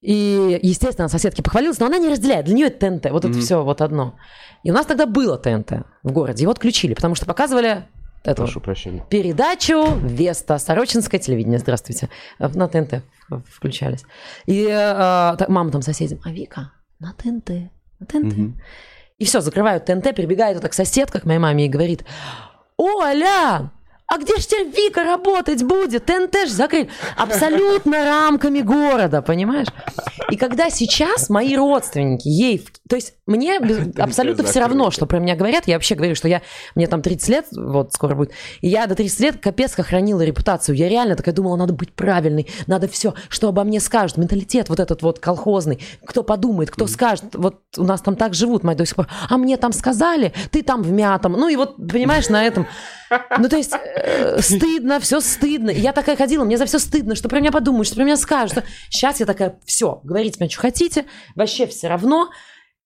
И, естественно, соседки похвалилась, но она не разделяет. Для нее это ТНТ. Вот это Мгм. все вот одно. И у нас тогда было ТНТ в городе. Его отключили, потому что показывали эту Прошу прощения. передачу Веста, Сорочинское телевидение, здравствуйте, Э, на ТНТ включались. И э, так, мама там соседям, а Вика, на ТНТ, на ТНТ. Мгм. И все, закрывают ТНТ, прибегает вот так соседка к моей маме и говорит, Оля, а где ж теперь Вика работать будет? ТНТ ж закрыли. Абсолютно рамками города, понимаешь? И когда сейчас мои родственники ей... То есть мне [LAUGHS] абсолютно все равно, что про меня говорят. Я вообще говорю, что я... Мне там 30 лет, вот скоро будет. И я до 30 лет капец как хранила репутацию. Я реально такая думала, надо быть правильной, надо все, что обо мне скажут. Менталитет вот этот вот колхозный. Кто подумает, кто скажет. Вот у нас там так живут, мои до сих пор. А мне там сказали, ты там в мятом. Ну и вот, понимаешь, на этом... Ну, то есть, э, стыдно, все стыдно. Я такая ходила, мне за все стыдно, что про меня подумают, что про меня скажут. Сейчас я такая, все, говорите мне, что хотите, вообще все равно.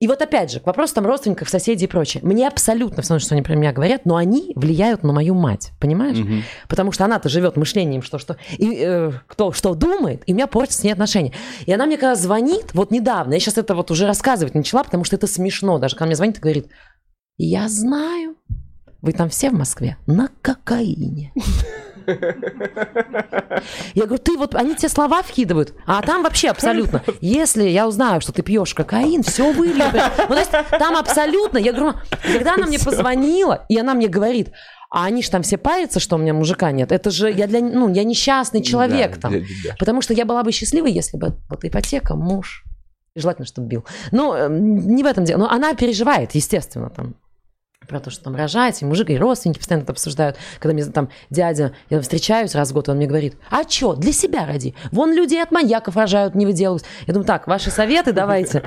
И вот опять же, к вопросу там родственников, соседей и прочее. Мне абсолютно все равно, что они про меня говорят, но они влияют на мою мать, понимаешь? Мгм. Потому что она-то живет мышлением, что, что и, э, кто что думает, и у меня портятся с ней отношения. И она мне когда звонит, вот недавно, я сейчас это вот уже рассказывать начала, потому что это смешно, даже когда мне звонит и говорит, я знаю, вы там все в Москве на кокаине. Я говорю, ты вот, они тебе слова вкидывают, а там вообще абсолютно. Если я узнаю, что ты пьешь кокаин, все вылью. Ну, то есть там абсолютно, я говорю, когда она мне позвонила, и она мне говорит, а они же там все парятся, что у меня мужика нет. Это же я для, ну, я несчастный человек Да, там. для тебя. Потому что я была бы счастливой, если бы вот ипотека, муж. Желательно, чтобы бил. Ну, не в этом дело. Но она переживает, естественно, там про то, что там рожать, и мужик, и родственники постоянно это обсуждают. Когда мне там дядя, я встречаюсь раз в год, он мне говорит, а чё, для себя ради. Вон люди и от маньяков рожают, не выделывают. Я думаю, так, ваши советы давайте.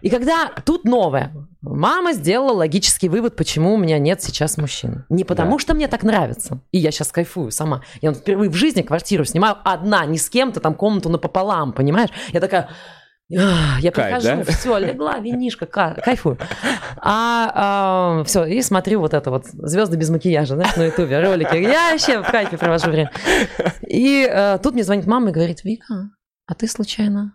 И когда тут новое, мама сделала логический вывод, почему у меня нет сейчас мужчин. Не потому, Да. что мне так нравится, и я сейчас кайфую сама. Я впервые в жизни квартиру снимаю одна, не с кем-то, там комнату напополам, понимаешь? Я такая, я Кайф, прихожу, да? все, легла, винишка, ка- кайфую. А, все, и смотрю вот это вот звезды без макияжа, знаешь, на ютубе, ролики. Я вообще в кайфе провожу время. И э, тут мне звонит мама и говорит, Вика, а ты случайно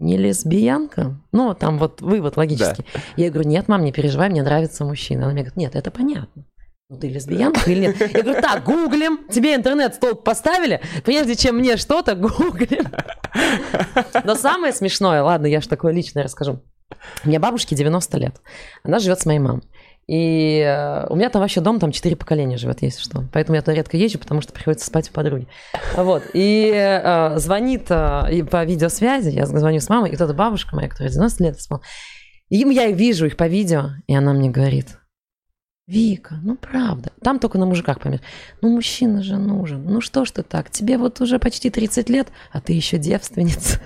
не лесбиянка? Ну, там вот вывод логический. Я говорю, нет, мам, не переживай, мне нравится мужчина. Она мне говорит, нет, это понятно. Ну, ты лесбиянка или нет? Я говорю, так, гуглим, тебе интернет-столб поставили, прежде чем мне что-то, гуглим. Но самое смешное, ладно, я же такое личное расскажу. У меня бабушке 90 лет. Она живет с моей мамой. И э, у меня там вообще дом, там четыре поколения живет, если что. Поэтому я туда редко езжу, потому что приходится спать у подруги. Вот. И э, звонит э, и по видеосвязи, я звоню с мамой, и вот эта бабушка моя, которая 90 лет. И я вижу их по видео, и она мне говорит, Вика, ну правда, там только на мужиках поймешь. Ну мужчина же нужен. Ну что ж ты так, тебе вот уже почти 30 лет, а ты еще девственница.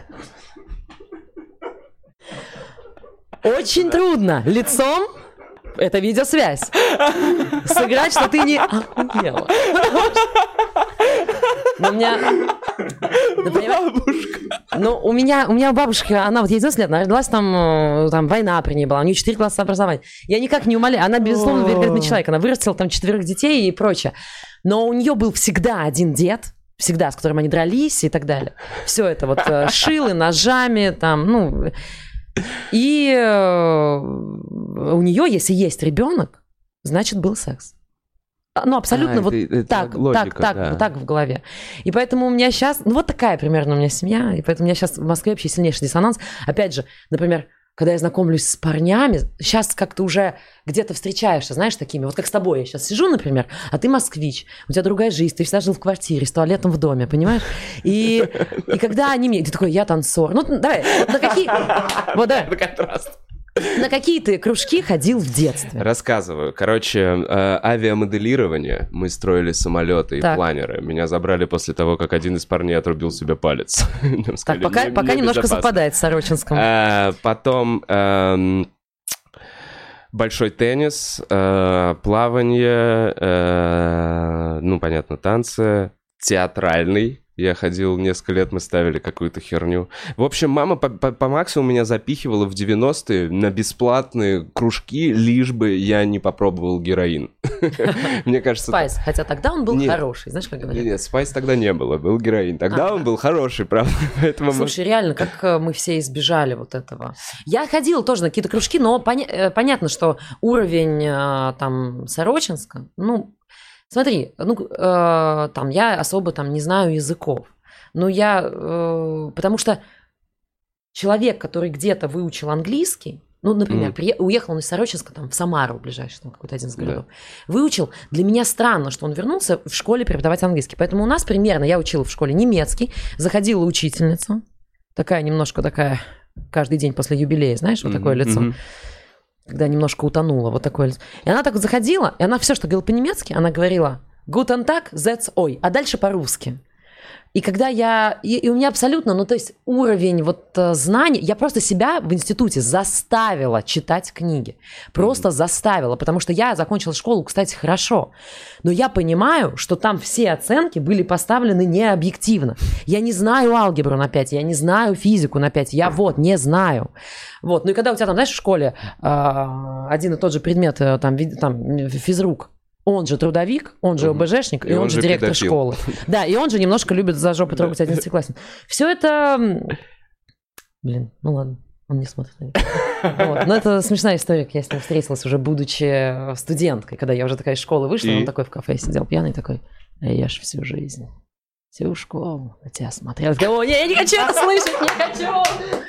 Очень трудно лицом это видеосвязь. Сыграть, что ты не охуела. Но у меня... [LAUGHS] Понимаешь? Ну, у меня, у меня бабушка, она вот ей 90 лет, она родилась там, э, там война при ней была, у нее 4 класса образования. Я никак не умоляю, она, безусловно, великолепный человек, она вырастила там четверых детей и прочее. Но у нее был всегда один дед, всегда, с которым они дрались и так далее. Все это вот э, [LAUGHS] шилы, ножами, там, ну... И э, у нее, если есть ребенок, значит, был секс. А, Ну, абсолютно А, вот это- это так, логика, так, так, да. так в голове. И поэтому у меня сейчас, ну, вот такая примерно у меня семья, и поэтому у меня сейчас в Москве вообще сильнейший диссонанс. Опять же, например, когда я знакомлюсь с парнями, сейчас как-то уже где-то встречаешься, знаешь, такими, вот как с тобой я сейчас сижу, например, а ты москвич, у тебя другая жизнь, ты всегда жил в квартире с туалетом в доме, понимаешь? И, и когда они мне, ты такой, я танцор, ну, давай, вот на какие, [LAUGHS] вот давай, Контраст. На какие ты кружки ходил в детстве? Рассказываю. Короче, э, авиамоделирование. Мы строили самолеты и Так. планеры. Меня забрали после того, как один из парней отрубил себе палец. [LAUGHS] Так, пока, «Не- пока не немножко безопасно». совпадает с Сорочинском. Э, Потом эм, большой теннис, э, плавание, э, ну, понятно, танцы, театральный. Я ходил несколько лет, мы ставили какую-то херню. В общем, мама по, по- по максимуму меня запихивала в 90-е на бесплатные кружки, лишь бы я не попробовал героин. [LAUGHS] Мне кажется... Спайс, хотя тогда он был хороший, знаешь, как говорят. Нет, спайс тогда не было, был героин. Тогда Ага. он был хороший, правда. [LAUGHS] Слушай, реально, как э, мы все избежали вот этого. Я ходила тоже на какие-то кружки, но э, понятно, что уровень э, там Сорочинска, ну, смотри, ну, э, там я особо там не знаю языков. Но я, э, потому что человек, который где-то выучил английский, ну, например, Мгм. прие- уехал он из Сорочинска там в Самару, ближайший, там какой-то один из городов, выучил. Для меня странно, что он вернулся в школе преподавать английский. Поэтому у нас примерно, я учила в школе немецкий, заходила учительница, такая немножко такая, каждый день после юбилея, знаешь, вот такое Мгм, лицо, мгм. Когда немножко утонула, вот такое. И она так вот заходила, и она все, что говорила по-немецки, она говорила «Guten Tag, that's ой», а дальше по-русски. И когда я... И, и у меня абсолютно, ну, то есть уровень вот э, знаний... Я просто себя в институте заставила читать книги. Просто заставила, потому что я закончила школу, кстати, хорошо. Но я понимаю, что там все оценки были поставлены необъективно. Я не знаю алгебру на 5, я не знаю физику на 5, я вот не знаю. Вот, ну и когда у тебя там, знаешь, в школе э, один и тот же предмет, э, там, там физрук, он же трудовик, он же. ОБЖшник, и, И он, он же директор педофил. школы. Да, и он же немножко любит за жопу трогать одиннадцатиклассников. Все это... Блин, ну ладно, он не смотрит на меня. Вот, Но это смешная история, как я с ним встретилась уже будучи э, студенткой, когда я уже такая из школы вышла, И? он такой в кафе сидел пьяный такой, а я ж всю жизнь всю школу на тебя смотрел. О, не, я не хочу это слышать, не хочу,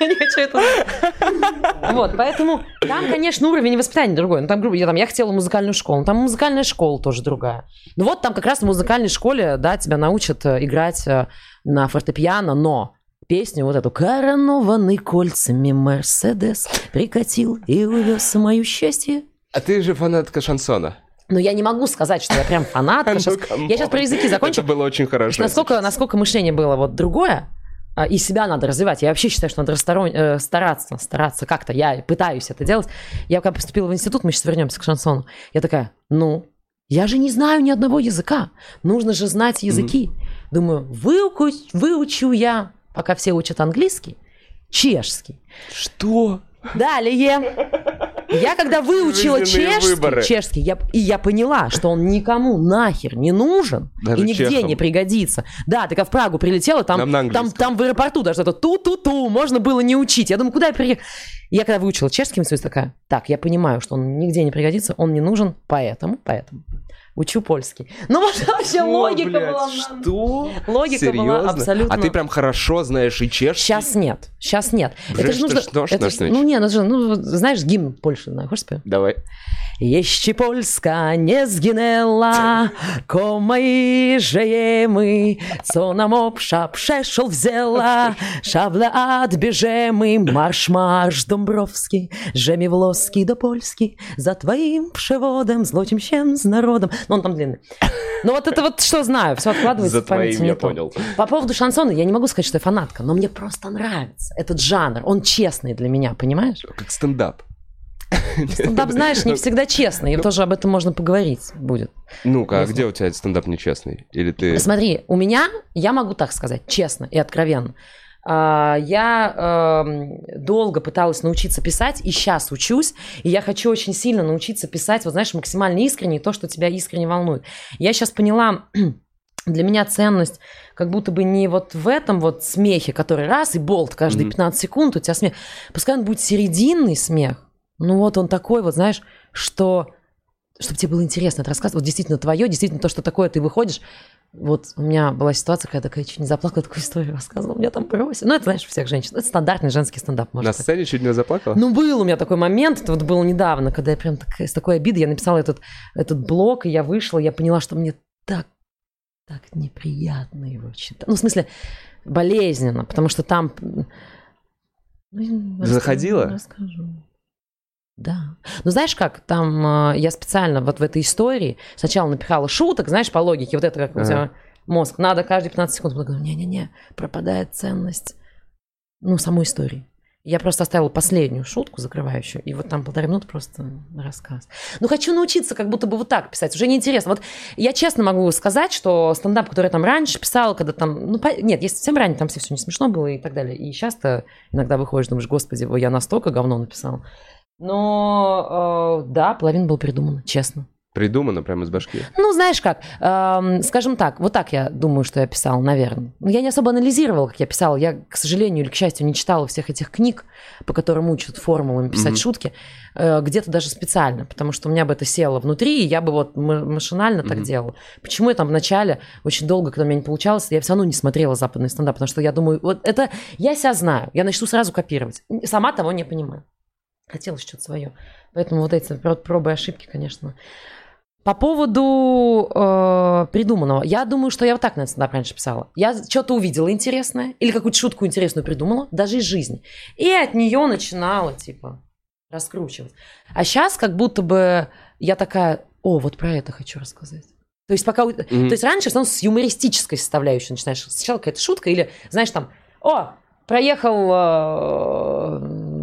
[LAUGHS] не хочу это слышать». Вот, поэтому там, конечно, уровень воспитания другой. Ну, там, грубо, я, там, я хотела музыкальную школу, там музыкальная школа тоже другая. Ну вот там как раз в музыкальной школе, да, тебя научат э, играть э, на фортепиано, но песню вот эту «Коронованный кольцами Мерседес прикатил и увез мое счастье». А ты же фанатка шансона. Но я не могу сказать, что я прям фанатка. [LAUGHS] Ну. Я сейчас про языки закончу. Это было очень хорошо. Насколько, насколько мышление было вот другое, а, и себя надо развивать. Я вообще считаю, что надо расторон- э, стараться, стараться как-то. Я пытаюсь это делать. Я когда поступила в институт, мы сейчас вернемся к шансону, я такая, ну, я же не знаю ни одного языка. Нужно же знать языки. Думаю, выучу, выучу я, пока все учат английский, чешский. Что? Далее. Я когда выучила чешский, выборы. чешский я, и я поняла, что он никому нахер не нужен Даже и нигде чехам. не пригодится. Да, ты как в Прагу прилетела, там, там, там в аэропорту даже это ту-ту-ту можно было не учить. Я думаю, куда я приехала? Я когда выучила чешский, институт, такая, так, я понимаю, что он нигде не пригодится, он не нужен, поэтому, поэтому учу польский. Ну вот [LAUGHS] вообще логика блядь, была. Что? [LAUGHS] Логика была Серьезно? абсолютно- А ты прям хорошо знаешь и чешский? Сейчас нет, сейчас нет. Уже что ж нож это нож ж- нож. ну не, ну, же, ну знаешь гимн Польши, знаешь, хочешь спеть? Давай. Jeśli Polska nie zginęła, komaj żyjemy, co przeszł wzięła, szable odbierzemy, marsz, marsz Dąbrowski, rzemie włoski do Polski, за твоим przewodem злотим się z народом. Ну, он там длинный. Ну, вот это вот что знаю, все откладывается За в памяти твоим не я то. понял. По поводу шансона, я не могу сказать, что я фанатка, но мне просто нравится этот жанр. Он честный для меня, понимаешь? Как стендап. Стендап, знаешь, не всегда честный, и тоже об этом можно поговорить будет. Ну-ка, а где у тебя стендап нечестный? Или ты... Смотри, у меня, я могу так сказать, честно и откровенно, я эм, долго пыталась научиться писать, и сейчас учусь, и я хочу очень сильно научиться писать, вот знаешь, максимально искренне, то, что тебя искренне волнует. Я сейчас поняла, [CLEARS THROAT] для меня ценность как будто бы не вот в этом вот смехе, который раз и болт каждые Мгм. 15 секунд у тебя смех. Пускай он будет серединный смех, ну вот он такой вот, знаешь, что чтобы тебе было интересно это рассказывать, вот действительно твое, действительно то, что такое, ты выходишь, вот у меня была ситуация, когда я такая чуть не заплакала, такую историю рассказывала, меня там бросили. Ну, это, знаешь, у всех женщин. Это стандартный женский стендап, можно На сказать. сцене чуть не заплакала? Ну, был у меня такой момент, это вот было недавно, когда я прям такая, с такой обидой, я написала этот, этот блог, и я вышла, я поняла, что мне так, так неприятно его читать. Ну, в смысле, болезненно, потому что там... Ну, Заходила? Расскажу. Да. Ну, знаешь как, там э, я специально вот в этой истории сначала напихала шуток, знаешь, по логике, вот это как у тебя мозг, надо каждые 15 секунд. Потом говорю, не-не-не, пропадает ценность, ну, самой истории. Я просто оставила последнюю шутку закрывающую, и вот там полторы минуты просто рассказ. Ну, хочу научиться как будто бы вот так писать, уже неинтересно. Вот я честно могу сказать, что стендап, который я там раньше писала, когда там, ну, по- нет, если совсем ранее, там все, все не смешно было и так далее. И сейчас-то иногда выходишь, думаешь, господи, я настолько говно написал. Но, э, да, половина была придумана, честно. Придумано прямо из башки. Ну, знаешь как, эм, скажем так, вот так я думаю, что я писала, наверное. Ну, Я не особо анализировала, как я писала. Я, к сожалению или к счастью, не читала всех этих книг, по которым учат формулами писать Мгм. шутки, э, где-то даже специально, потому что у меня бы это село внутри, и я бы вот машинально так Мгм. делала. Почему я там вначале, очень долго, когда у меня не получалось, я все равно не смотрела западный стендап, потому что я думаю, вот это, я себя знаю, я начну сразу копировать. Сама того не понимаю. Хотелось что-то свое. Поэтому вот эти про- пробы и ошибки, конечно. По поводу э, придуманного. Я думаю, что я вот так на стендап раньше писала. Я что-то увидела интересное или какую-то шутку интересную придумала, даже из жизни. И от нее начинала, типа, раскручивать. А сейчас как будто бы я такая, о, вот про это хочу рассказать. То есть пока... у- То есть раньше в основном с юмористической составляющей начинаешь. Сначала какая-то шутка или, знаешь, там, о, проехал э,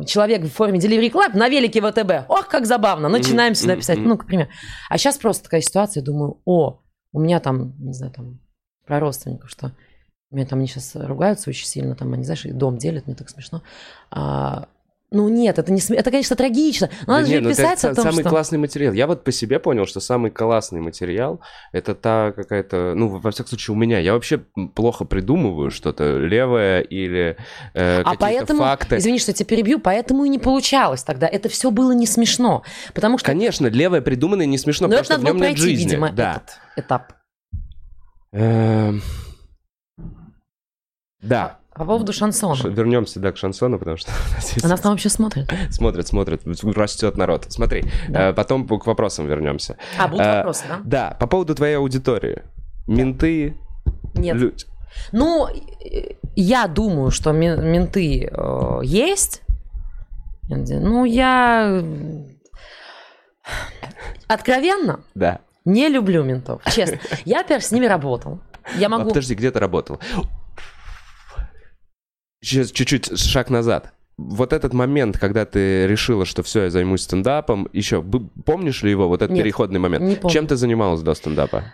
человек в форме Delivery Club на велике ВТБ. Ох, как забавно. Начинаем сюда писать. Ну, к примеру. А сейчас просто такая ситуация, думаю, о, у меня там, не знаю, там, про родственников, что у меня там они сейчас ругаются очень сильно, там, они, знаешь, и дом делят, мне так смешно. А, ну нет, это не сме- это, конечно, трагично. Но Да надо не, же ну это писать о том, самый что... классный материал. Я вот по себе понял, что самый классный материал это та какая-то, ну, во всяком случае, у меня. Я вообще плохо придумываю что-то левое или э, А какие-то поэтому, факты. извини, что я тебя перебью, поэтому и не получалось тогда. Это все было не смешно. Потому что Конечно, левое придуманное не смешно, ну, потому это что надо в нем было нет пройти, жизни. видимо, да. этот этап. Эм, Да. По поводу шансона. Вернемся, да, к шансону, потому что [LAUGHS] у нас есть- Она там вообще смотрит. смотрят, смотрят, растет народ. Смотри, Да. э, потом к вопросам вернемся. А, будут Э, вопросы, да? Да, по поводу твоей аудитории. Менты, Нет. люди. Ну, э, я думаю, что мен- менты э, есть. Ну, я откровенно Да. не люблю ментов. Честно. Я, во с ними работал. Я А, могу... подожди, где ты работал? Сейчас чуть-чуть шаг назад. Вот этот момент, когда ты решила, что все, я займусь стендапом, еще помнишь ли его, вот этот Нет, переходный момент? не помню. Чем ты занималась до стендапа?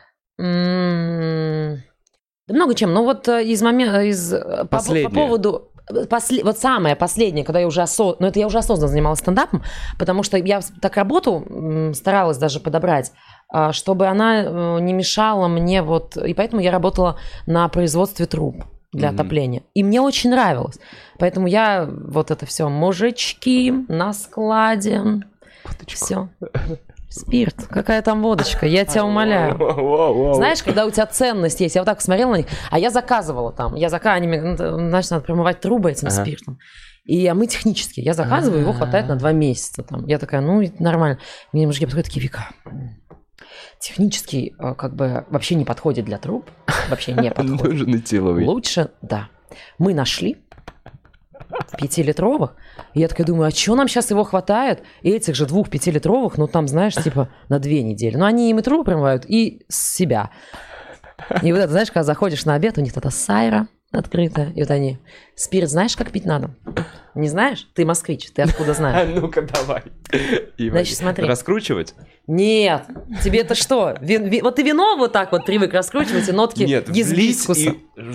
Да много чем. Но вот э, из момента, из э, по, по поводу после- вот самое последнее, когда я уже осознанно, ну это я уже осознанно занималась стендапом, потому что я так работу старалась даже подобрать, а, чтобы она э, не мешала мне вот, и поэтому я работала на производстве труб для Мгм. отопления. И мне очень нравилось. Поэтому я вот это все, мужички на складе, все. Спирт, какая там водочка, я тебя умоляю. Знаешь, когда у тебя ценность есть, я вот так смотрела на них, а я заказывала там, я заказывала, значит, надо промывать трубы этим Ага. спиртом. И а мы технически, я заказываю, его хватает на два месяца. Там. Я такая, ну, нормально. Мне мужики подходят такие, Вика, технически э, как бы вообще не подходит для труб, вообще не [LAUGHS] подходит. Нужен этиловый. Лучше, да. Мы нашли пятилитровых. И я такая думаю, а что нам сейчас его хватает? И этих же двух пятилитровых, ну там, знаешь, типа на две недели. Ну они им и трубы промывают, и себя. И вот это, знаешь, когда заходишь на обед, у них это сайра открытая, и вот они, спирт знаешь, как пить надо? Не знаешь? Ты москвич, ты откуда [LAUGHS] А знаешь? ну-ка давай. Значит, смотри. Раскручивать? Нет, тебе это что? Вот ты вино вот так вот привык раскручивать, и нотки и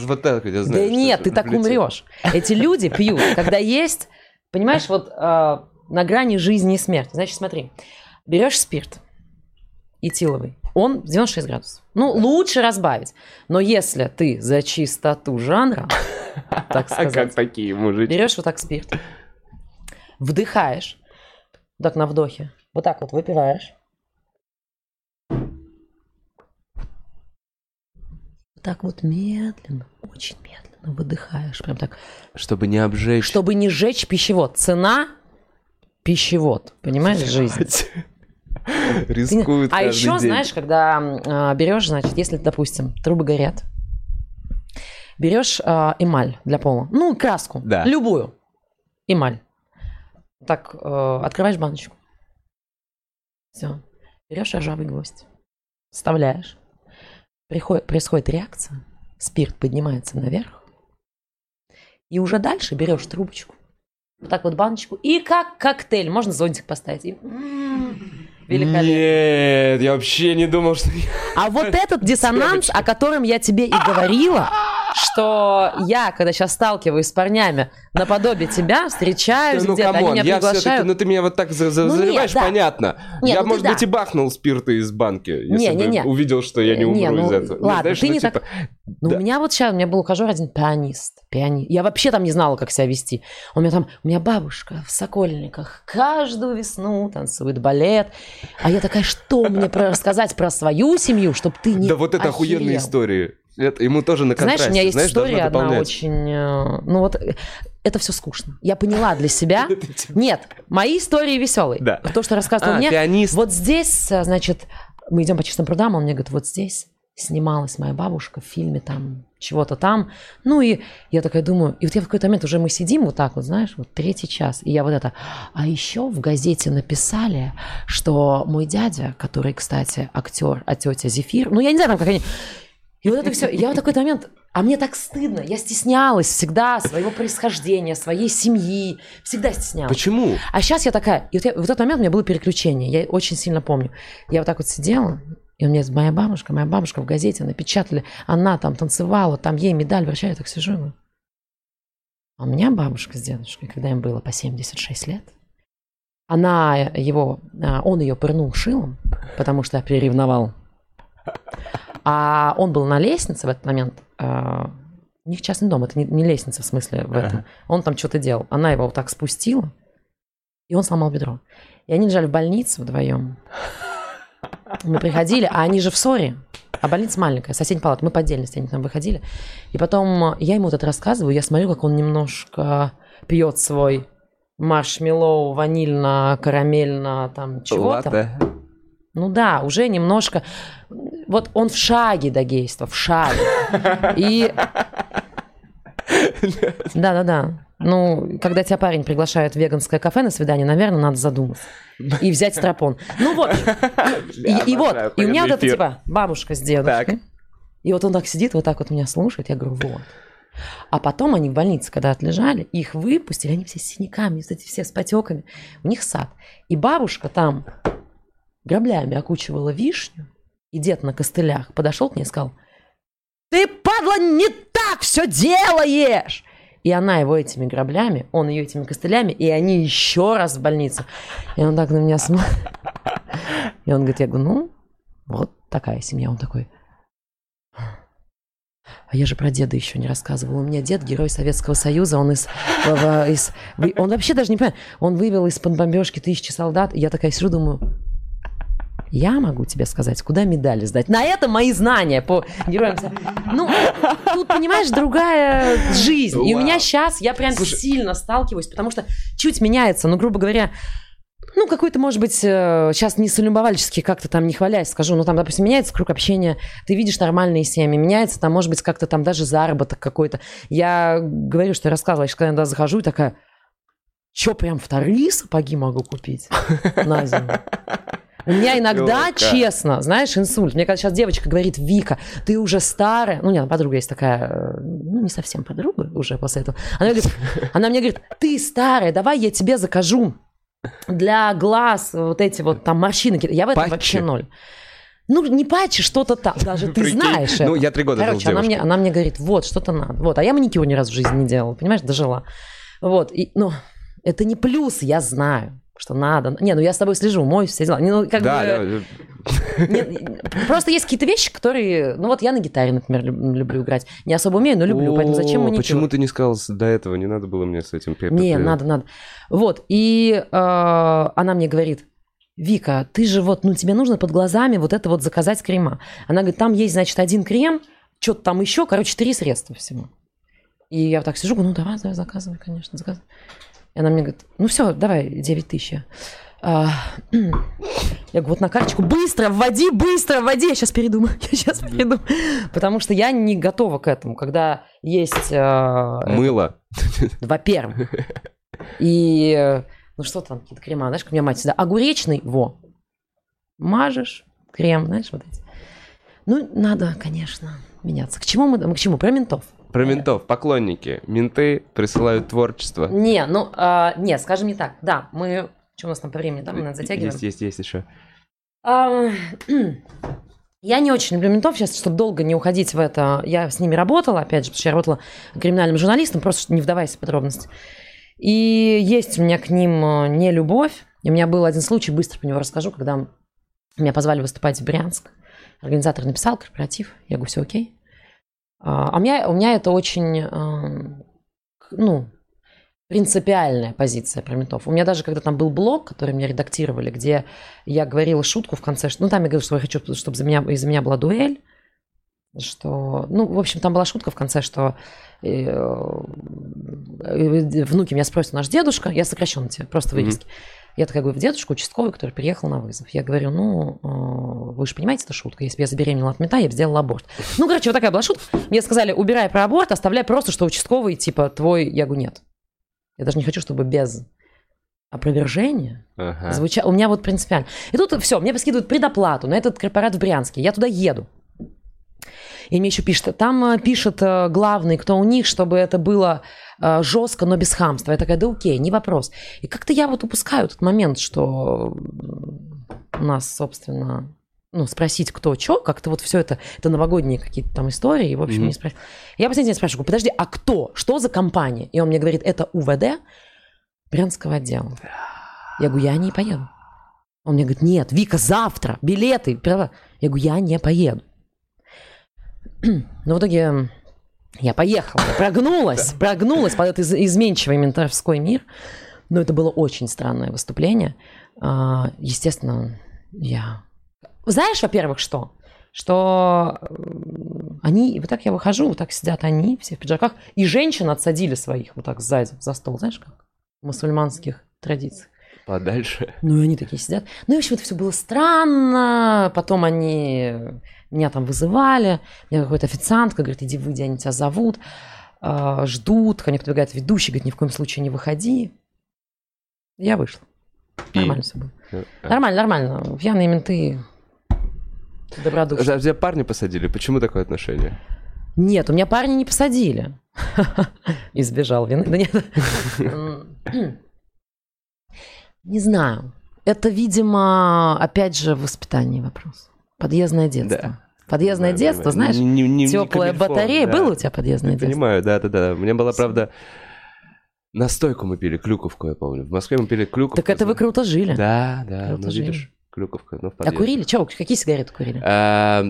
вот так, я Да знаю. что нет, ты так умрешь. Эти люди пьют, когда есть, понимаешь, вот э, на грани жизни и смерти. Значит, смотри, берешь спирт этиловый, он 96 градусов. Ну, лучше разбавить. Но если ты за чистоту жанра, [LAUGHS] так А как сказать, такие мужики? берешь вот так спирт, вдыхаешь, так на вдохе, вот так вот выпиваешь. Вот так вот медленно, очень медленно выдыхаешь, прям так Чтобы не обжечь. чтобы не сжечь пищевод. Цена пищевод, понимаешь, жизнь. [LAUGHS] [LAUGHS] Рискуют А еще, знаешь, когда а, берешь, значит, если, допустим, трубы горят, берешь а, эмаль для пола, ну, краску, любую, эмаль. Так, э, открываешь баночку. Все. Берешь ржавый гвоздь, вставляешь. Приходит, происходит реакция, спирт поднимается наверх. И уже дальше берешь трубочку, вот так вот баночку, и как коктейль, можно зонтик поставить. И, м, великолепно. Нет, я вообще не думал, что... А вот этот диссонанс, о котором я тебе и говорила, что я, когда сейчас сталкиваюсь с парнями наподобие тебя, встречаюсь ну, где-то, они меня я приглашают. Ну, ты меня вот так за- за- Ну, нет, да. понятно. Не, я, ну ты может да. быть, и бахнул спирта из банки, если Не, не, не. увидел, что я не умру Не, ну, из этого. ладно, знаешь, ты ну, не типа, Ну, Да. у меня вот сейчас, у меня был ухажер один пианист, пианист. Я вообще там не знала, как себя вести. У меня там, у меня бабушка в Сокольниках каждую весну танцует балет. А я такая, что мне рассказать про свою семью, чтобы ты не Да вот это охуенные охерел? истории. Это, ему тоже на Знаешь, контрасте. у меня есть знаешь, история одна очень... э, Ну вот, э, это все скучно. Я поняла для себя. [LAUGHS] Нет, мои истории веселые. Да. То, что рассказывал А, мне. пианист. Вот здесь, э, значит, мы идем по чистым прудам, он мне говорит, вот здесь снималась моя бабушка в фильме там чего-то там. Ну и я такая думаю, и вот я в какой-то момент уже мы сидим вот так вот, знаешь, вот третий час, и я вот это, а еще в газете написали, что мой дядя, который, кстати, актер, а тетя Зефир, ну я не знаю, там как они... И вот это все, я в такой-то момент, а мне так стыдно, я стеснялась всегда своего происхождения, своей семьи, всегда стеснялась. Почему? А сейчас я такая, и вот, я, в этот момент у меня было переключение, я очень сильно помню. Я вот так вот сидела, и у меня моя бабушка, моя бабушка в газете напечатали, она там танцевала, там ей медаль вручали, я так сижу. говорю, А у меня бабушка с дедушкой, когда им было по 76 лет, она его, а, он ее пырнул шилом, потому что приревновал. А он был на лестнице в этот момент. а, У них частный дом, это не, не лестница в смысле в этом. Он там что-то делал. Она его вот так спустила, и он сломал бедро. И они лежали в больнице вдвоем. Мы приходили, а они же в ссоре. А больница маленькая, соседняя палата. Мы по отдельности, они там выходили. И потом я ему вот это рассказываю, я смотрю, как он немножко пьет свой маршмеллоу, ванильно, карамельно, там чего-то. Ну да, уже немножко... Вот он в шаге до гейства, в шаге. И... Да-да-да. Ну, когда тебя парень приглашает в веганское кафе на свидание, наверное, надо задуматься. И взять стропон. Ну вот. И, и вот. И у меня вот это типа бабушка с дедушкой. И вот он так сидит, вот так вот меня слушает. Я говорю, вот. А потом они в больнице, когда отлежали, их выпустили, они все с синяками, кстати, все с потеками. У них сад. И бабушка там граблями окучивала вишню, и дед на костылях подошел к ней и сказал, ты, падла, не так все делаешь! И она его этими граблями, он ее этими костылями, и они еще раз в больницу. И он так на меня смотрит. И он говорит, я говорю, ну, вот такая семья. Он такой, а я же про деда еще не рассказывала. У меня дед герой Советского Союза, он из, из- он вообще даже не понимает, он вывел из-под бомбежки тысячи солдат. И я такая сижу, думаю, я могу тебе сказать, куда медали сдать. На это мои знания по героям. Ну, тут, понимаешь, другая жизнь. И у меня сейчас, я прям сильно сталкиваюсь, потому что чуть меняется, ну, грубо говоря, ну, какой-то, может быть, э, сейчас не солюбовальчески как-то там не хвалясь скажу, ну, там, допустим, меняется круг общения, ты видишь нормальные семьи, меняется там, может быть, как-то там даже заработок какой-то. Я говорю, что я рассказывала, я когда захожу, и такая, что, прям вторые сапоги могу купить на зиму? У меня иногда, честно, знаешь, инсульт. Мне когда сейчас девочка говорит, Вика, ты уже старая. Ну, нет, подруга есть такая, э, ну, не совсем подруга уже после этого. Она, говорит, [LAUGHS] она мне говорит, ты старая, давай я тебе закажу для глаз вот эти вот там морщины. Я в этом Патчи? вообще ноль. Ну, не патчи, что-то там. Даже ты Прикинь. знаешь Ну, это. я три года жил Короче, она мне, она мне говорит, вот, что-то надо. Вот, а я маникюр ни разу в жизни не делала, понимаешь, дожила. Вот, и, ну, это не плюс, я знаю, что надо. Не, ну я с тобой слежу, мой все дела. Не, Ну, как Да, бы, да, [LAUGHS] не- просто есть какие-то вещи, которые... Ну вот я на гитаре, например, люб- люблю играть. Не особо умею, но люблю, поэтому зачем маникюр? Почему ты не сказал до этого? Не надо было мне с этим Не, надо, надо. Вот, и э, она мне говорит, Вика, ты же вот, ну тебе нужно под глазами вот это вот заказать крема. Она говорит, там есть, значит, один крем, что-то там еще, короче, три средства всего. И я вот так сижу, говорю, ну давай, давай, заказывай, конечно, заказывай. И она мне говорит, ну все, давай, 9 тысяч. А, [CLEARS THROAT] я говорю, вот на карточку, быстро вводи, быстро вводи, я сейчас передумаю, [LAUGHS] я сейчас передумаю. Потому что я не готова к этому, когда есть э, Мыло. во-первых. И, ну что там, какие-то крема, знаешь, как у меня мать всегда, огуречный, во, мажешь, крем, знаешь, вот эти. Ну, надо, конечно, меняться. К чему мы, мы к чему? Про ментов. Про ментов. Поклонники. Менты присылают творчество. Не, ну, а, не, скажем не так. Да, мы, что у нас там по времени, да, мы затягиваем. Есть, есть, есть еще. А, [CLEARS THROAT] Я не очень люблю ментов сейчас, чтобы долго не уходить в это. Я с ними работала, опять же, потому что я работала криминальным журналистом, просто не вдаваясь в подробности. И есть у меня к ним э, не любовь. И у меня был один случай, быстро про него расскажу, когда меня позвали выступать в Брянск. Организатор написал корпоратив. Я говорю, все окей. А а у меня, у меня это очень, ну, принципиальная позиция про ментов. У меня даже, когда там был блог, который мне редактировали, где я говорила шутку в конце, что, ну, там я говорила, что я хочу, чтобы за меня, из-за меня была дуэль, что, ну, в общем, там была шутка в конце, что э, э, внуки меня спросят, наш дедушка, я сокращенно тебе, просто Мгм. вырезки. Я такая говорю, дедушка участковый, который приехал на вызов. Я говорю, ну, э, вы же понимаете, это шутка. Если бы я забеременела от мета, я бы сделала аборт. Ну, короче, вот такая была шутка. Мне сказали, убирай про аборт, оставляй просто, что участковый, типа, твой. Я говорю, нет. Я даже не хочу, чтобы без опровержения Ага. звуча... У меня вот принципиально. И тут все, мне скидывают предоплату на этот корпорат в Брянске. Я туда еду. И мне еще пишет, там э, пишет э, главный, кто у них, чтобы это было э, жестко, но без хамства. Я такая, да окей, не вопрос. И как-то я вот упускаю этот момент, что у нас, собственно, ну, спросить, кто что, как-то вот все это, это новогодние какие-то там истории, и, в общем, Мгм. не спросил. Я последний день спрашиваю, подожди, а кто? Что за компания? И он мне говорит, это УВД Брянского отдела. Я говорю, я не поеду. Он мне говорит, нет, Вика, завтра, билеты. права». Я говорю, я не поеду. Но в итоге я поехала, прогнулась, прогнулась под этот из- изменчивый ментовской мир. Но это было очень странное выступление. А, Естественно, я... Знаешь, во-первых, что? Что они, вот так я выхожу, вот так сидят они, все в пиджаках, и женщин отсадили своих вот так сзади за стол, знаешь как? В мусульманских традициях. Подальше. Ну, и они такие сидят. Ну, и, в общем, это все было странно. Потом они меня там вызывали. Мне какой-то официантка говорит, иди выйди, они тебя зовут. А, ждут. Ко мне подбегает ведущий, говорит, ни в коем случае не выходи. Я вышла. И? Нормально все было. А. Нормально, нормально. Пьяные менты добродушные. А тебя парни посадили? Почему такое отношение? Нет, у меня парни не посадили. [LAUGHS] Избежал вины. Да нет. [CLEARS THROAT] Не знаю. Это, видимо, опять же, воспитание вопрос. Подъездное детство. Да. Подъездное Да, детство, да, знаешь, не- не- не теплая камильфо, батарея. да. Было у тебя подъездное Я детство? Понимаю, да, да, да. У меня была, правда, настойку мы пили, клюковку, я помню. В Москве мы пили клюковку. Так это вы круто жили. Да, да, Круто ну жили. видишь, клюковка, ну в А подъезде. курили? Че, какие сигареты курили? А,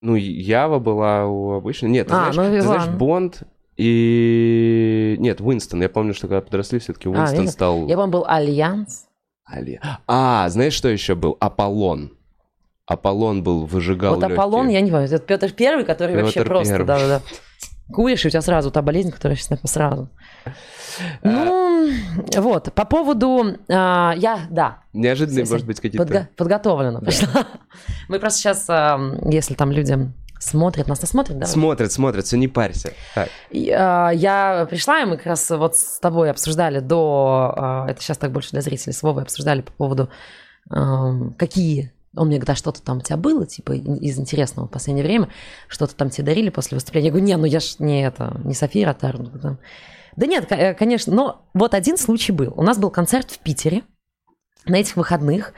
ну, Ява была у обычной. Нет, ты А, знаешь, ну ты знаешь. Бонд и... Нет, Winston. Я помню, что когда подросли, все-таки Winston видно. стал... Я вам был Альянс. Али- А, знаешь, что еще был? Аполлон. Аполлон был, выжигал Вот Аполлон, легкие. я не помню. Это Петр Первый, который Петр вообще просто, Первый. да, да, да. Куришь, и у тебя сразу та болезнь, которая сейчас сразу. Ну, вот, по поводу, а, я, да, Неожиданные, Если может быть, какие-то... подго- подготовлена пришла. [LAUGHS] Мы просто сейчас, если там людям смотрят, нас смотрят, да? Смотрят, смотрят, все, не парься. Так, И, а, Я пришла, и мы как раз вот с тобой обсуждали до... а, Это сейчас так больше для зрителей. С Вовой обсуждали по поводу, какие... Он мне говорит, а что-то там у тебя было, типа, из интересного в последнее время? Что-то там тебе дарили после выступления? Я говорю, не, ну я ж не это, не София Ротар. ну, там». Да нет, э, конечно, но вот один случай был. У нас был концерт в Питере на этих выходных.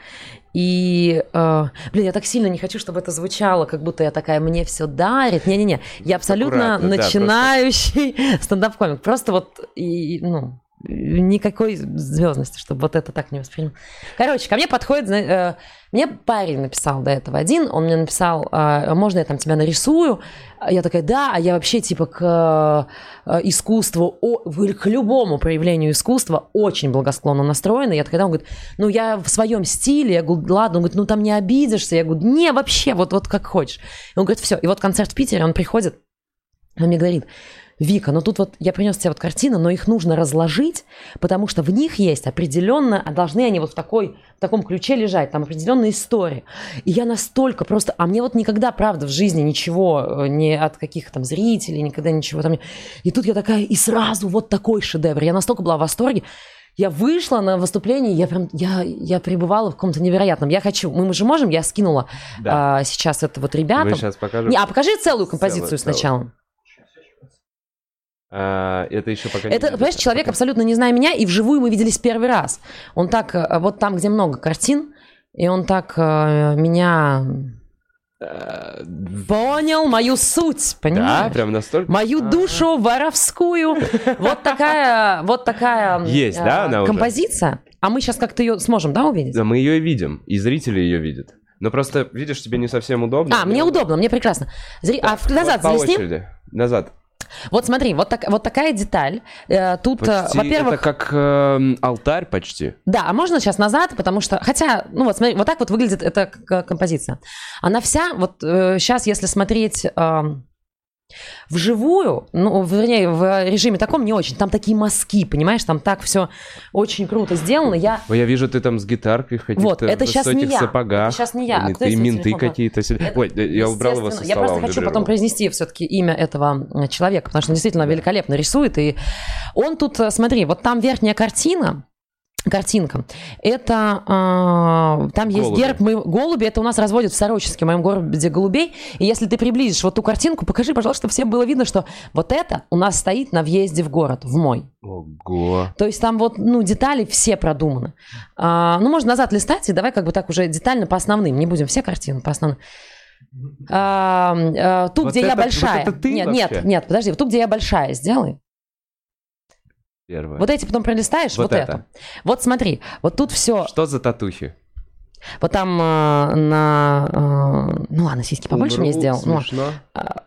И, э, блин, я так сильно не хочу, чтобы это звучало, как будто я такая, мне все дарит. Не-не-не, я абсолютно Аккуратно, да, начинающий [LAUGHS] стендап-комик. Просто вот, и, ну, никакой звездности, чтобы вот это так не воспринимал. Короче, ко мне подходит, э, мне парень написал до этого один, он мне написал, э, можно я там тебя нарисую? Я такая, да, а я вообще типа к э, искусству, о- к любому проявлению искусства очень благосклонно настроена. Я такая, он говорит, ну я в своем стиле, я говорю, ладно, он говорит, ну там не обидишься, я говорю, не, вообще, вот, вот как хочешь. И он говорит, все, и вот концерт в Питере, он приходит, он мне говорит, Вика, ну тут вот я принес тебе вот картины, но их нужно разложить, потому что в них есть определенно, а должны они вот в, такой, в таком ключе лежать, там определенная история. И я настолько просто, а мне вот никогда, правда, в жизни ничего, э, не от каких там зрителей, никогда ничего там. И тут я такая, и сразу вот такой шедевр. Я настолько была в восторге. Я вышла на выступление, я прям, я, я пребывала в каком-то невероятном. Я хочу, мы же можем, я скинула Да. а, сейчас это вот ребятам. Мы сейчас покажем. Не, а покажи целую композицию Целую, сначала. А, это еще пока не Это, видно. понимаешь, человек абсолютно не зная меня, и вживую мы виделись первый раз. Он так, э, вот там, где много картин, и он так э, меня А, понял мою суть, Да, понимаешь? прям настолько... Мою душу воровскую. Вот такая, вот такая Есть, э, да, она уже? композиция. А мы сейчас как-то ее сможем, да, увидеть? Да, мы ее видим, и зрители ее видят. Но просто, видишь, тебе не совсем удобно. А, мне удобно, мне прекрасно. А назад залезни. очереди. Назад. Вот смотри, вот, так, вот такая деталь. Э, Тут, э, Почти, во-первых, это как эм, алтарь почти. Да, а можно сейчас назад, потому что, хотя, ну вот смотри, вот так вот выглядит эта композиция. Она вся, вот сейчас, если смотреть эм, Вживую, ну, вернее, в режиме таком не очень. Там такие мазки, понимаешь, там так все очень круто сделано. Я Ой, я вижу, ты там с гитаркой каких-то Вот, это щас не я. сапогах. Это щас не я. А И кто ты менты какие-то. Это, Ой, я убрал его со естественно. Я стола. просто хочу потом произнести все-таки имя этого э, человека, потому что он действительно великолепно рисует. И он тут, э, смотри, вот там верхняя картина, Картинка. Это э, там есть Голуби. герб мы, голуби. Это у нас разводят в Сороческе, в моем городе голубей. И если ты приблизишь вот ту картинку, покажи, пожалуйста, чтобы всем было видно, что вот это у нас стоит на въезде в город, в мой. Ого. То есть там вот, ну, детали все продуманы. А, ну, можно назад листать, и давай как бы так уже детально по основным. Не будем все картины по основным. А, а, тут, Вот где я это- большая. вот это ты нет, вообще? нет, нет, подожди. Вот тут, где я большая, сделай. Первое. Вот эти потом пролистаешь, Вот вот, это. это. Вот смотри, вот тут все. Что за татухи? Вот там а, на... а, ну ладно, сиськи побольше Умру мне сделал. Ну, Смешно. а,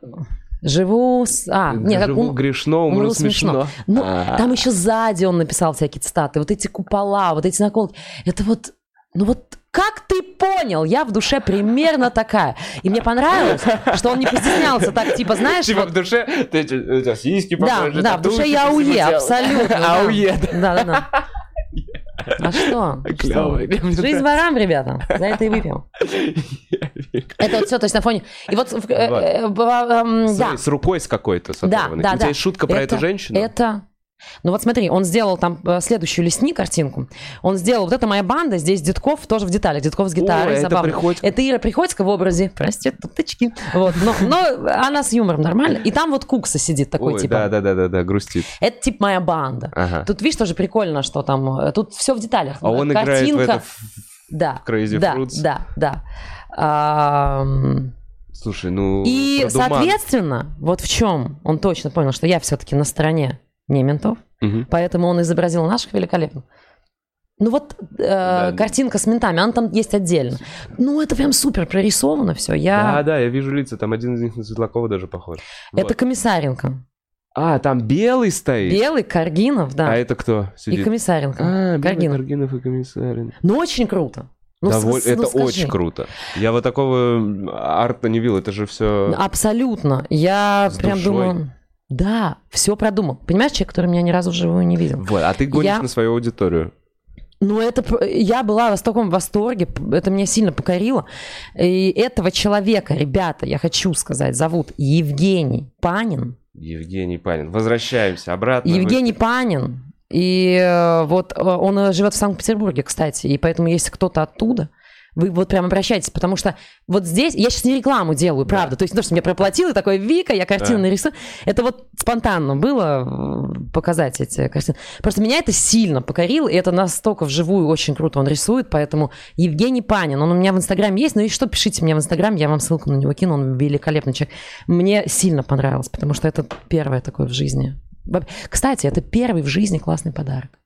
живу с... А, нет, как Живу ум- грешно, умру, умру смешно. Ну, А. там еще сзади он написал всякие цитаты. Вот эти купола, вот эти наколки. Это вот, ну вот как ты понял? Я в душе примерно такая. И мне понравилось, что он не постеснялся так, типа, знаешь, Типа вот- в душе, ты у тебя сиськи да, побольше, да, в душе я ауе, абсолютно. да. [LAUGHS] Ауе, да. Да, да, да. А что? Что? Жизнь ворам, ребята. За это и выпьем. Это вот все, то есть на фоне... И вот, э, э, эм, да, С рукой с какой-то да, сотворенной. да, У да. тебя есть шутка про Это- эту женщину? Это... Ну вот смотри, он сделал там э, следующую лесни картинку. Он сделал, вот это моя банда, здесь Дедков тоже в деталях, Дедков с гитарой, Ой, это забавно. Приходько. Это Ира Приходько в образе проституточки. Вот, но, но она с юмором нормально. И там вот Кукса сидит такой, Ой, типа. да, да, да, да, да, грустит. Это типа моя банда. Ага. Тут, видишь, тоже прикольно, что там... э, Тут все в деталях. А он играет в Картинка. это... Да, Crazy да, Fruits. да, да. Ам, Слушай, ну... И, продуман. соответственно, вот в чем он точно понял, что я все-таки на стороне не ментов, Мгм. поэтому он изобразил наших великолепно. Ну вот э, Да. картинка с ментами, она там есть отдельно. Ну это прям супер прорисовано все. Да, Я... да, я вижу лица, там один из них на Светлакова даже похож. Это Вот. Комиссаренко. А, там белый стоит? Белый, Каргинов, да. А это кто И сидит? Комиссаренко. А, белый Каргинов. Каргинов и Комиссарин. Ну очень круто. Ну, Доволь- с- ну, это скажи. очень круто. Я вот такого арта не видел, это же все... Абсолютно. Я С прям душой. думаю, да, все продумал. Понимаешь, человек, который меня ни разу вживую не видел. Вот, а ты гонишь Я- на свою аудиторию. Ну, это я была в таком восторге, это меня сильно покорило. И этого человека, ребята, я хочу сказать, зовут Евгений Панин. Евгений Панин. Возвращаемся обратно. Евгений Панин. И э, вот э, он э, живет в Санкт-Петербурге, кстати, и поэтому если кто-то оттуда, вы вот прям обращайтесь, потому что вот здесь, я сейчас не рекламу делаю, правда, то есть не то, что мне проплатил, и такой, Вика, я картину Да. нарисую. Это вот спонтанно было э, показать эти картины. Просто меня это сильно покорило, и это настолько вживую очень круто он рисует, поэтому Евгений Панин, он у меня в Инстаграме есть, но если что, пишите мне в Инстаграм, я вам ссылку на него кину, он великолепный человек. Мне сильно понравилось, потому что это первое такое в жизни. Кстати, это первый в жизни классный подарок.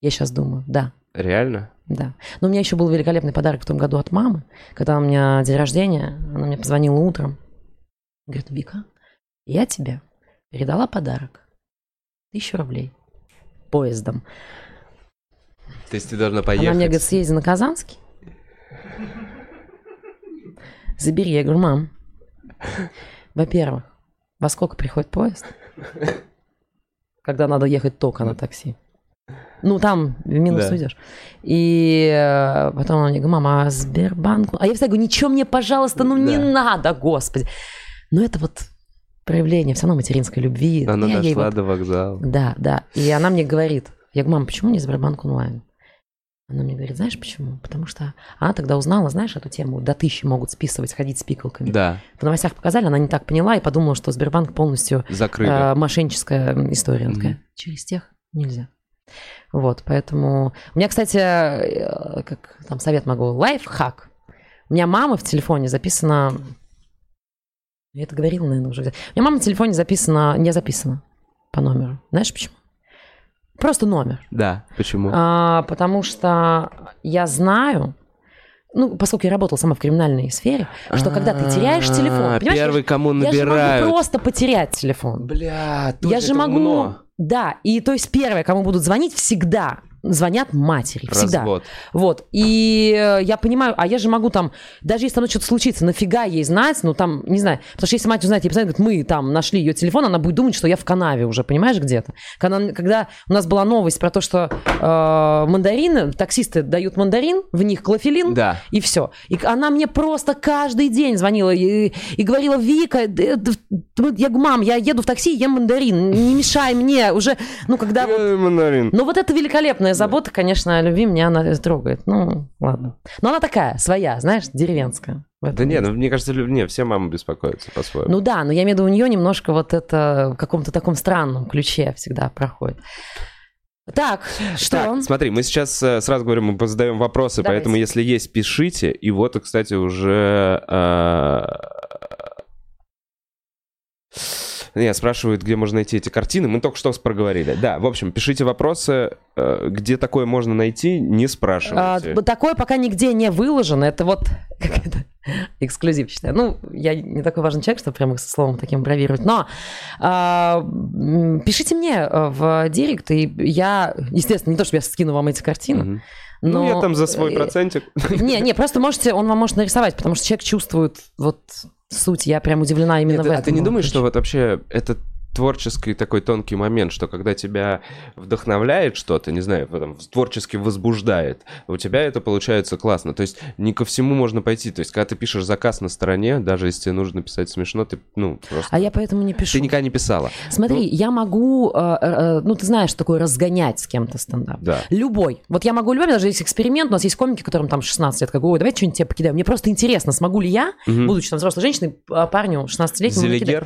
Я сейчас думаю, да. Реально? Да. Но у меня еще был великолепный подарок в том году от мамы, когда у меня день рождения, она мне позвонила утром. Говорит, Вика, я тебе передала подарок. Тысячу рублей. Поездом. То есть ты должна поехать? Она мне говорит, съезди на Казанский. Забери. Я говорю, мам, во-первых, во сколько приходит поезд? Когда надо ехать только на такси. Ну, там в минус Да. уйдешь. И э, потом она мне говорит, мама, а Сбербанк? А я всегда говорю, ничего мне, пожалуйста, ну не Да. надо, господи. Но это вот проявление все равно материнской любви. Она Я дошла вот- до вокзала. да, да. И она мне говорит, я говорю, мам, почему не Сбербанк онлайн? Она мне говорит, знаешь почему? Потому что она тогда узнала, знаешь, эту тему, до тысячи могут списывать, ходить с пикалками. Да, В новостях показали, она не так поняла и подумала, что Сбербанк полностью закрыли. э, мошенническая история. Мгм. такая, через тех нельзя. Вот, поэтому... У меня, кстати, э, как там совет могу, лайфхак. У меня мама в телефоне записана... Я это говорила, наверное, уже. У меня мама в телефоне записана, не записана по номеру. Знаешь почему? Просто номер. Да, почему? А, потому что я знаю, ну, поскольку я работала сама в криминальной сфере, что когда ты теряешь телефон, А, понимаешь, я Первый, кому я же могу набирают. просто потерять телефон. Бля, я же могу... Да, и то есть первое, кому будут звонить, всегда звонят матери. Всегда. Развод. Вот. И э, я понимаю, а я же могу там, даже если там что-то случится, нафига ей знать, ну там, не знаю, потому что если мать узнает, и постоянно говорит, мы там нашли ее телефон, она будет думать, что я в канаве уже, понимаешь, где-то. Когда, когда у нас была новость про то, что э, мандарины, таксисты дают мандарин, в них клофелин, Да. и все. И она мне просто каждый день звонила и, и говорила, Вика, д- я говорю, мам, я еду в такси, ем мандарин, не мешай мне. Уже, ну, когда вот Э, мандарин. ну, вот эта великолепная забота, конечно, о любви меня она трогает. Ну, ладно. Но она такая, своя, знаешь, деревенская. Да не, есть. ну мне кажется, не, все мамы беспокоятся по-своему. Ну да, но я имею в виду, у нее немножко вот это в каком-то таком странном ключе всегда проходит. Так, что? Так, смотри, мы сейчас э, сразу говорим, мы задаем вопросы, Давайте. поэтому если есть, пишите. И вот, кстати, уже... э, Не, спрашивают, где можно найти эти картины. Мы только что проговорили. Да, в общем, пишите вопросы, э, где такое можно найти, не А, спрашивайте. б- такое пока нигде не выложено. Это вот как это, эксклюзив считаю. Ну, я не такой важный человек, чтобы прямо со словом таким бравировать. Но а, пишите мне э, в директ, и я, естественно, не то, чтобы я скину вам эти картины, Мгм. но... Ну, я там за свой э, процентик. [LAUGHS] Не, не, просто можете, он вам может нарисовать, потому что человек чувствует вот суть. Я прям удивлена именно Нет, в а этом. ты не думаешь, что вот вообще это творческий такой тонкий момент, что когда тебя вдохновляет что-то, не знаю, там, творчески возбуждает, у тебя это получается классно. То есть не ко всему можно пойти. То есть когда ты пишешь заказ на стороне, даже если тебе нужно писать смешно, ты, ну, просто... А я поэтому не пишу. Ты никогда не писала. Смотри, я могу, э, э, ну ты знаешь, что такое разгонять с кем-то стендап. Да. Любой. Вот я могу любой, даже есть эксперимент, у нас есть комики, которым там 16 лет, как ой, давайте что-нибудь тебе покидаем. Мне просто интересно, смогу ли я, Мгм. будучи там взрослой женщиной, парню 16-летнему накидать?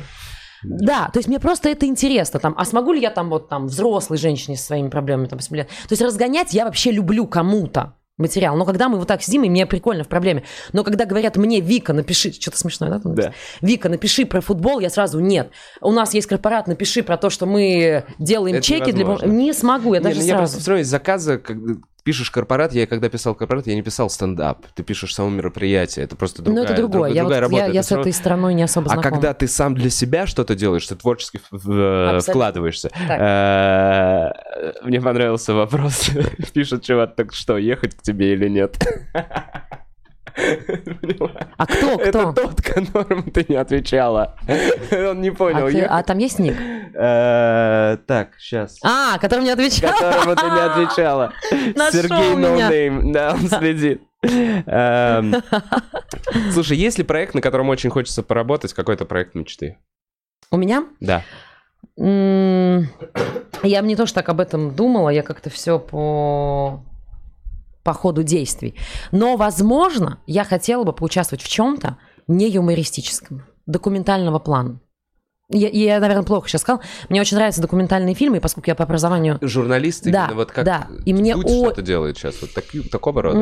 Да, то есть мне просто это интересно. Там, а смогу ли я там вот там взрослой женщине со своими проблемами там, 8 лет? То есть разгонять я вообще люблю кому-то материал. Но когда мы вот так сидим, и мне прикольно в проблеме. Но когда говорят мне, Вика, напиши, что-то смешное, да? Да. Вика, напиши про футбол, я сразу нет. У нас есть корпорат, напиши про то, что мы делаем Это чеки для... невозможно. Не смогу, я Не, даже ну, я просто сразу. из заказа, когда пишешь корпорат, я когда писал корпорат, я не писал стендап. Ты пишешь само мероприятие, это просто Ну, другая, это другое. друг- Я, другая вот- я- работа. я Это с этой стороной не особо А знакома. когда ты сам для себя что-то делаешь, ты творчески в- э, вкладываешься. Э, Мне понравился вопрос. [LAUGHS] Пишет чувак, так что, ехать к тебе или нет? [LAUGHS] А кто, Это кто? тот, которому ты не отвечала. Он не понял. А, ты- а там есть ник? Э, Так, сейчас. А, который мне отвечал. Которому ты не отвечала. [LAUGHS] Сергей. No name. Да, он [LAUGHS] следит. Эм, Слушай, есть ли проект, на котором очень хочется поработать? Какой-то проект мечты? У меня? Да. Я не то, что так об этом думала, я как-то все по по ходу действий. Но, возможно, я хотела бы поучаствовать в чем-то не юмористическом, документального плана. Я, я, наверное, плохо сейчас сказал. Мне очень нравятся документальные фильмы, поскольку я по образованию... Журналисты, Да, именно вот как да. И мне Дудь о- что-то делает сейчас, вот таки- такого рода.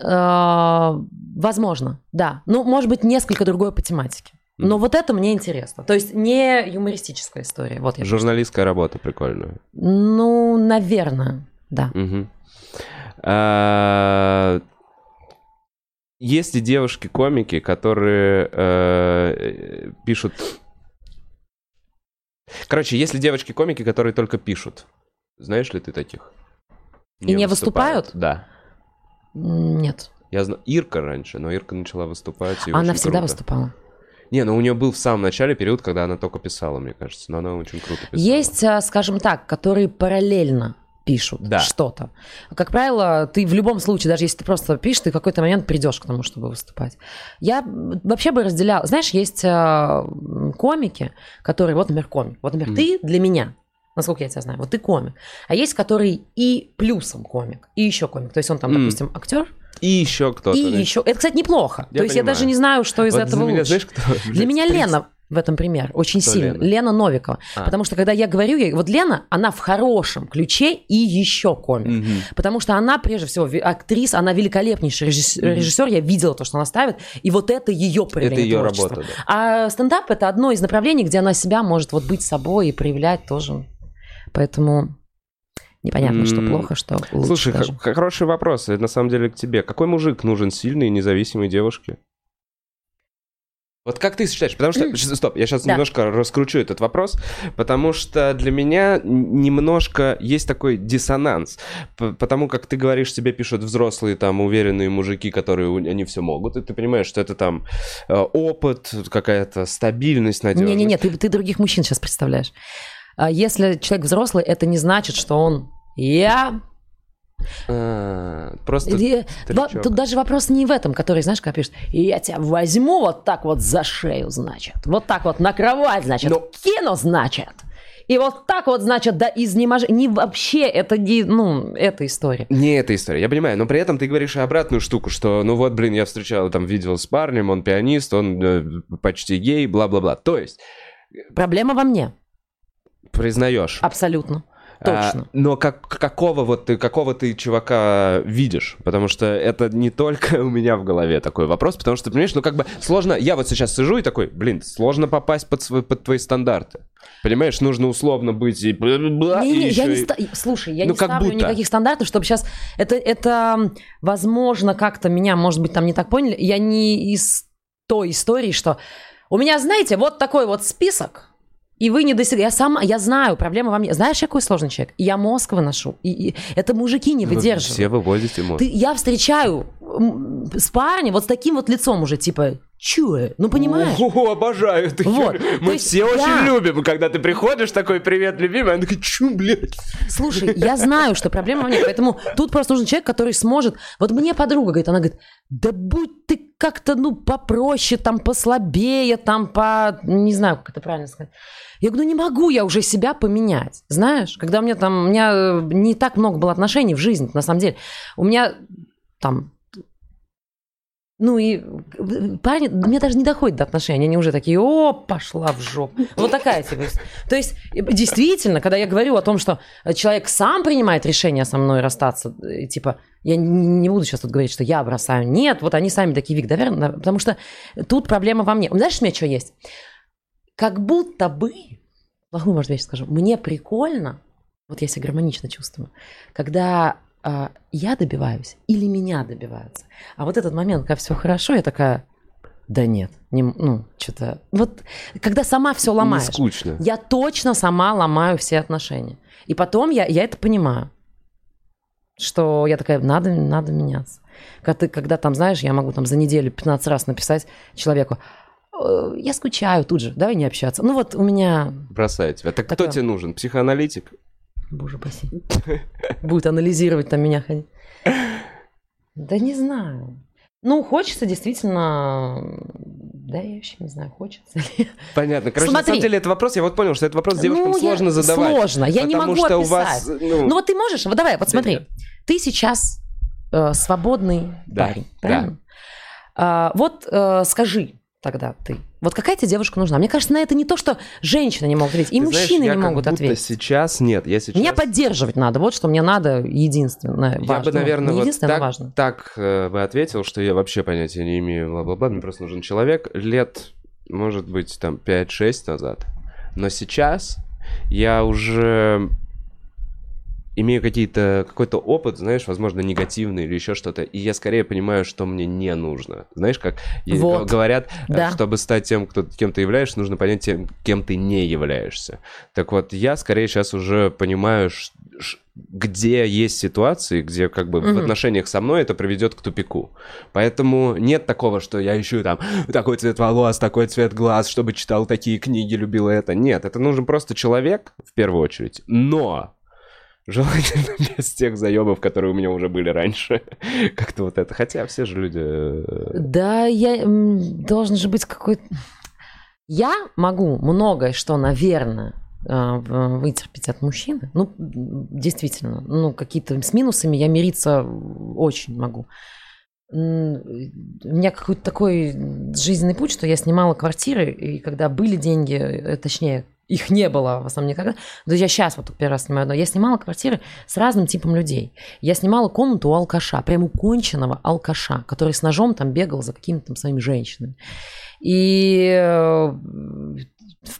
Э, Возможно, да. Ну, может быть, несколько другой по тематике. Но вот это мне интересно. То есть не юмористическая история. Вот Журналистская работа прикольная. Ну, наверное, да. А, Есть ли девушки-комики, которые э, пишут... Короче, есть ли девочки-комики, которые только пишут? Знаешь ли ты таких? И не выступают? Да. Нет. Я знаю Ирка раньше, но Ирка начала выступать. и Она всегда круто. выступала. Не, ну у нее был в самом начале период, когда она только писала, мне кажется. Но она очень круто писала. Есть, а, скажем так, которые параллельно пишут Да. что-то. Как правило, ты в любом случае, даже если ты просто пишешь, ты в какой-то момент придешь к тому, чтобы выступать. Я вообще бы разделяла... Знаешь, есть м, комики, которые... Вот, например, комик. Вот, например, Мгм. ты для меня, насколько я тебя знаю, вот ты комик. А есть, который и плюсом комик, и еще комик. То есть он там, М. допустим, актер, И еще кто-то. и да? еще... Это, кстати, неплохо. Я То есть я понимаю. даже не знаю, что из Вот этого для меня, лучше. знаешь, кто? Для [LAUGHS] меня. Лена в этом пример очень Кто сильно. Лена? Лена, Новикова. А. Потому что когда я говорю ей, вот Лена, она в хорошем ключе и еще комик. Мгм. Потому что она, прежде всего, актриса, она великолепнейший режисс- режиссер, я видела то, что она ставит, и вот это ее проявление Это ее творчества. работа, да. А стендап это одно из направлений, где она себя может вот быть собой и проявлять тоже. Поэтому непонятно, что плохо, что лучше Слушай, даже. хороший вопрос, на самом деле к тебе. Какой мужик нужен сильной и независимой девушке? Вот как ты считаешь? Потому что, стоп, я сейчас Да. немножко раскручу этот вопрос, потому что для меня немножко есть такой диссонанс, потому как ты говоришь, тебе пишут взрослые там уверенные мужики, которые они все могут, и ты понимаешь, что это там э, опыт, какая-то стабильность, надежность. Не-не-не, ты, ты других мужчин сейчас представляешь. А Если человек взрослый, это не значит, что он я. А, просто И- во-. Тут даже вопрос не в этом, который, знаешь, как пишет, я тебя возьму вот так вот за шею, значит. Вот так вот на кровать, значит. Но- Кину, значит. И вот так вот, значит, да изнеможения. Не вообще, это не, ну, эта история. Не эта история, я понимаю, но при этом ты говоришь и обратную штуку, что, ну вот, блин, я встречал, там, видел с парнем, он пианист, он э, почти гей, бла-бла-бла. То есть, Проблема во мне. признаешь. Абсолютно. Точно. А, но как, какого вот ты, какого ты чувака видишь? Потому что это не только [LAUGHS] у меня в голове такой вопрос, потому что, понимаешь, ну как бы сложно... Я вот сейчас сижу и такой, блин, сложно попасть под, свой, под твои стандарты. Понимаешь, нужно условно быть и... бла-бла-бла, и Не-не, я не и- ста- Слушай, я Ну, не ставлю будто. никаких стандартов, чтобы сейчас... Это, это, возможно, как-то меня, может быть, там не так поняли. Я не из той истории, что у меня, знаете, вот такой вот список, и вы не достигли. Я сама, я знаю, проблема во мне. Знаешь, я какой сложный человек? Я мозг выношу. И, и это мужики не Вы выдерживают. Все выводите мозг. Ты, я встречаю с парнем вот с таким вот лицом уже, типа, чё? Ну, понимаешь? О, обожаю. Ты Вот. Мы есть все я- очень любим, когда ты приходишь такой, привет, любимый, она такая, чу, блядь? Слушай, я знаю, что проблема во мне, поэтому тут просто нужен человек, который сможет... Вот мне подруга говорит, она говорит, да будь ты как-то, ну, попроще, там, послабее, там, по... Не знаю, как это правильно сказать. Я говорю, ну, не могу я уже себя поменять, знаешь? Когда у меня там... У меня э, не так много было отношений в жизни, на самом деле. У меня там... Ну и э, парни, мне даже не доходит до отношений, они уже такие, о, пошла в жопу. Вот такая типа. То есть, э, действительно, когда я говорю о том, что человек сам принимает решение со мной расстаться, типа, я не- буду сейчас тут говорить, что я бросаю. Нет, вот они сами такие, Вик, наверное, потому что тут проблема во мне. Знаешь, у меня что есть? Как будто бы, плохую, может, вещь скажу, мне прикольно, вот я себя гармонично чувствую, когда а, я добиваюсь или меня добиваются. А вот этот момент, когда все хорошо, я такая, да нет, не, ну, что-то... Вот когда сама все Не ломаешь. скучно. Я точно сама ломаю все отношения. И потом я, я это понимаю, что я такая, надо, надо меняться. Когда, ты, когда там, знаешь, я могу там за неделю 15 раз написать человеку, «Э, я скучаю тут же, давай не общаться. Ну вот у меня, Бросаю тебя. Так кто Такое. тебе нужен? Психоаналитик? боже упаси, будет анализировать там меня ходить. Да не знаю. Ну, хочется действительно... Да, я вообще не знаю, хочется ли. Понятно. Короче, на Смотри. самом деле, это вопрос, я вот понял, что этот вопрос девушкам Ну, я- сложно задавать. Сложно, я не могу что описать. у вас, ну, Ну вот ты можешь, вот давай, вот смотри, нет. ты сейчас э, свободный Да, парень, да. правильно? А, вот э, скажи тогда ты, вот какая тебе девушка нужна? Мне кажется, на это не то, что женщины не могут ответить, и ты знаешь, мужчины я не могут будто ответить. сейчас нет, я сейчас... Меня поддерживать надо, вот что мне надо единственное Я важно. бы, наверное, не вот так, но важно. так э, бы ответил, что я вообще понятия не имею, бла-бла-бла, мне просто нужен человек лет, может быть, там 5-6 назад. Но сейчас я уже имею какие-то, какой-то опыт, знаешь, возможно, негативный или еще что-то, и я скорее понимаю, что мне не нужно. Знаешь, как Вот. говорят, э, Да. чтобы стать тем, кто, кем ты являешься, нужно понять, тем, кем ты не являешься. Так вот, я скорее сейчас уже понимаю, где есть ситуации, где как бы в Мгм. отношениях со мной это приведет к тупику. Поэтому нет такого, что я ищу там такой цвет волос, такой цвет глаз, чтобы читал такие книги, любил это. Нет, это нужен просто человек, в первую очередь. Но желательно [LAUGHS] без тех заебов, которые у меня уже были раньше. [LAUGHS] Как-то вот это. Хотя все же люди... э, Да, я должен же быть какой-то... Я могу многое, что, наверное, в- вытерпеть от мужчины. Ну, действительно, ну, какие-то с минусами я мириться очень могу. У меня какой-то такой жизненный путь, что я снимала квартиры, и когда были деньги, э, точнее, их не было в основном никогда. Да я сейчас вот первый раз снимаю, но я снимала квартиры с разным типом людей. Я снимала комнату у алкаша, прям у конченого алкаша, который с ножом там бегал за какими-то там своими женщинами. И э,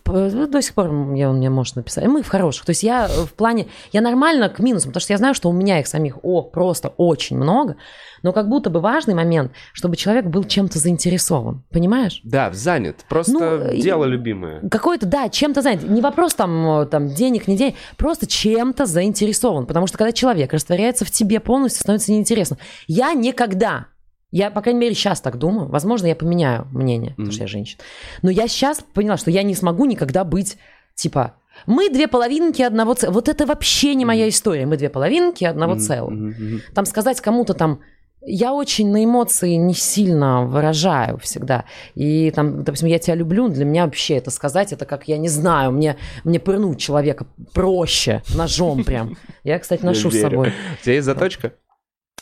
До сих пор я, он мне может написать. Мы в хороших. То есть я в плане... Я нормально к минусам, потому что я знаю, что у меня их самих о, просто очень много. Но как будто бы важный момент, чтобы человек был чем-то заинтересован. Понимаешь? Да, занят. Просто Ну, дело любимое. Какой-то, да, чем-то занят. Не вопрос там, э, там денег, не денег, просто чем-то заинтересован. Потому что когда человек растворяется в тебе полностью, становится неинтересно. Я никогда, я, по крайней мере, сейчас так думаю, возможно, я поменяю мнение, потому что я женщина. Но я сейчас поняла, что я не смогу никогда быть, типа, мы две половинки одного целого. Вот это вообще не моя история. Мы две половинки одного Мгм, целого. Там сказать кому-то там, я очень на эмоции не сильно выражаю всегда. И там, допустим, я тебя люблю, для меня вообще это сказать, это как, я не знаю, мне, мне пырнуть человека проще, ножом прям. [LAUGHS] Я, кстати, ношу с собой. У тебя есть заточка?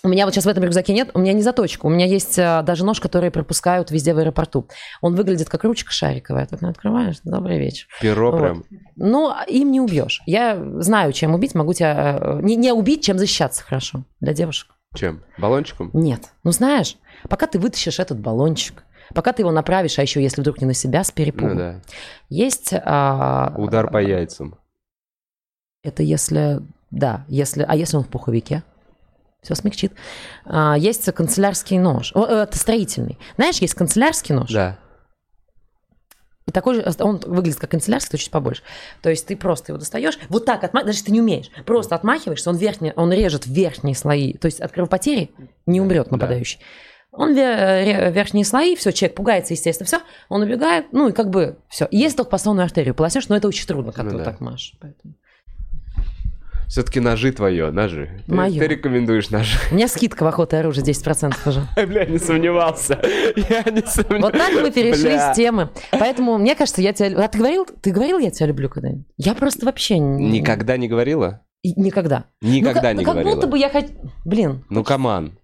У меня вот сейчас в этом рюкзаке нет, у меня не заточка, у меня есть а, даже нож, который пропускают везде в аэропорту. Он выглядит как ручка шариковая. Ты открываешь, добрый вечер. Перо Вот. прям. Но им не убьешь. Я знаю, чем убить, могу тебя... э, Не, не убить, чем защищаться хорошо для девушек. Чем? Баллончиком? Нет. Ну, знаешь, пока ты вытащишь этот баллончик, пока ты его направишь, а еще если вдруг не на себя с перепугу, Ну да. есть... а, Удар по яйцам. Это если... Да, если... А если он в пуховике? Все смягчит. А, есть канцелярский нож. Э, Это строительный. Знаешь, есть канцелярский нож. Да. И такой же, он выглядит как канцелярский, то чуть побольше. То есть ты просто его достаешь, вот так отмахиваешь, даже ты не умеешь, просто отмахиваешься, он, верхний, он режет верхние слои, то есть от кровопотери не умрет нападающий. Он ве- ре- верхние слои, все, человек пугается, естественно, все, он убегает, ну и как бы все. Если только по сонную артерию полоснешь, но это очень трудно, когда Ну ты вот да. так машешь. поэтому. Все-таки ножи твое, ножи. Ты- Моё. Ты рекомендуешь ножи. У меня скидка в охоте оружие 10% уже. [LAUGHS] Бля, не сомневался. Я не сомневался. Вот так мы перешли Бля. с темы. Поэтому мне кажется, я тебя... А ты говорил, ты говорил, я тебя люблю когда-нибудь? Я просто вообще... Никогда не говорила? Никогда. Никогда ну, как, не ну, как говорила. будто бы я хоть... Блин, Ну, каман.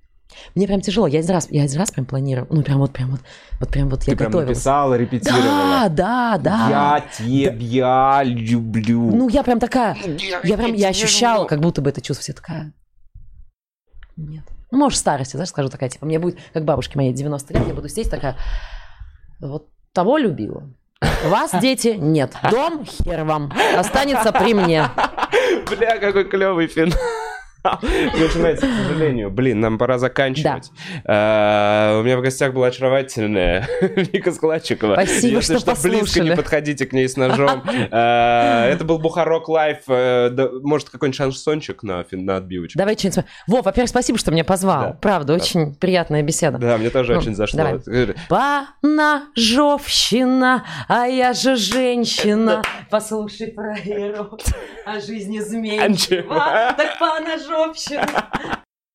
Мне прям тяжело. Я один раз, я один раз прям планировал. Ну, прям вот, прям вот, вот прям вот я Ты прям готовилась. написала, репетировала. Да, да, да. Я тебя люблю. Ну, я прям такая... Я прям, я ощущала, как будто бы это чувство. Все такая... Нет. Ну, может, в старости, знаешь, скажу такая, типа, мне будет, как бабушке моей 90 лет, я буду сесть такая, вот того любила. Вас, дети, нет. Дом, хер вам. Останется при мне. Бля, какой клевый финал. [LAUGHS] Нравится, к сожалению. Блин, нам пора заканчивать. А, У меня в гостях была очаровательная [LAUGHS] Вика Складчикова. Спасибо, Если что близко не подходите к ней с ножом. А, [LAUGHS] Это был Бухарок Live. Э, да, Может, какой-нибудь шансончик на, на отбивочку? Давай что-нибудь... Вов, во-первых, спасибо, что меня позвал. Да. Правда, очень приятная беседа. Да, мне тоже Ну, очень зашло. Поножовщина, а я же женщина. Послушай про эрот, а жизнь изменчива. Так поножовщина вообще?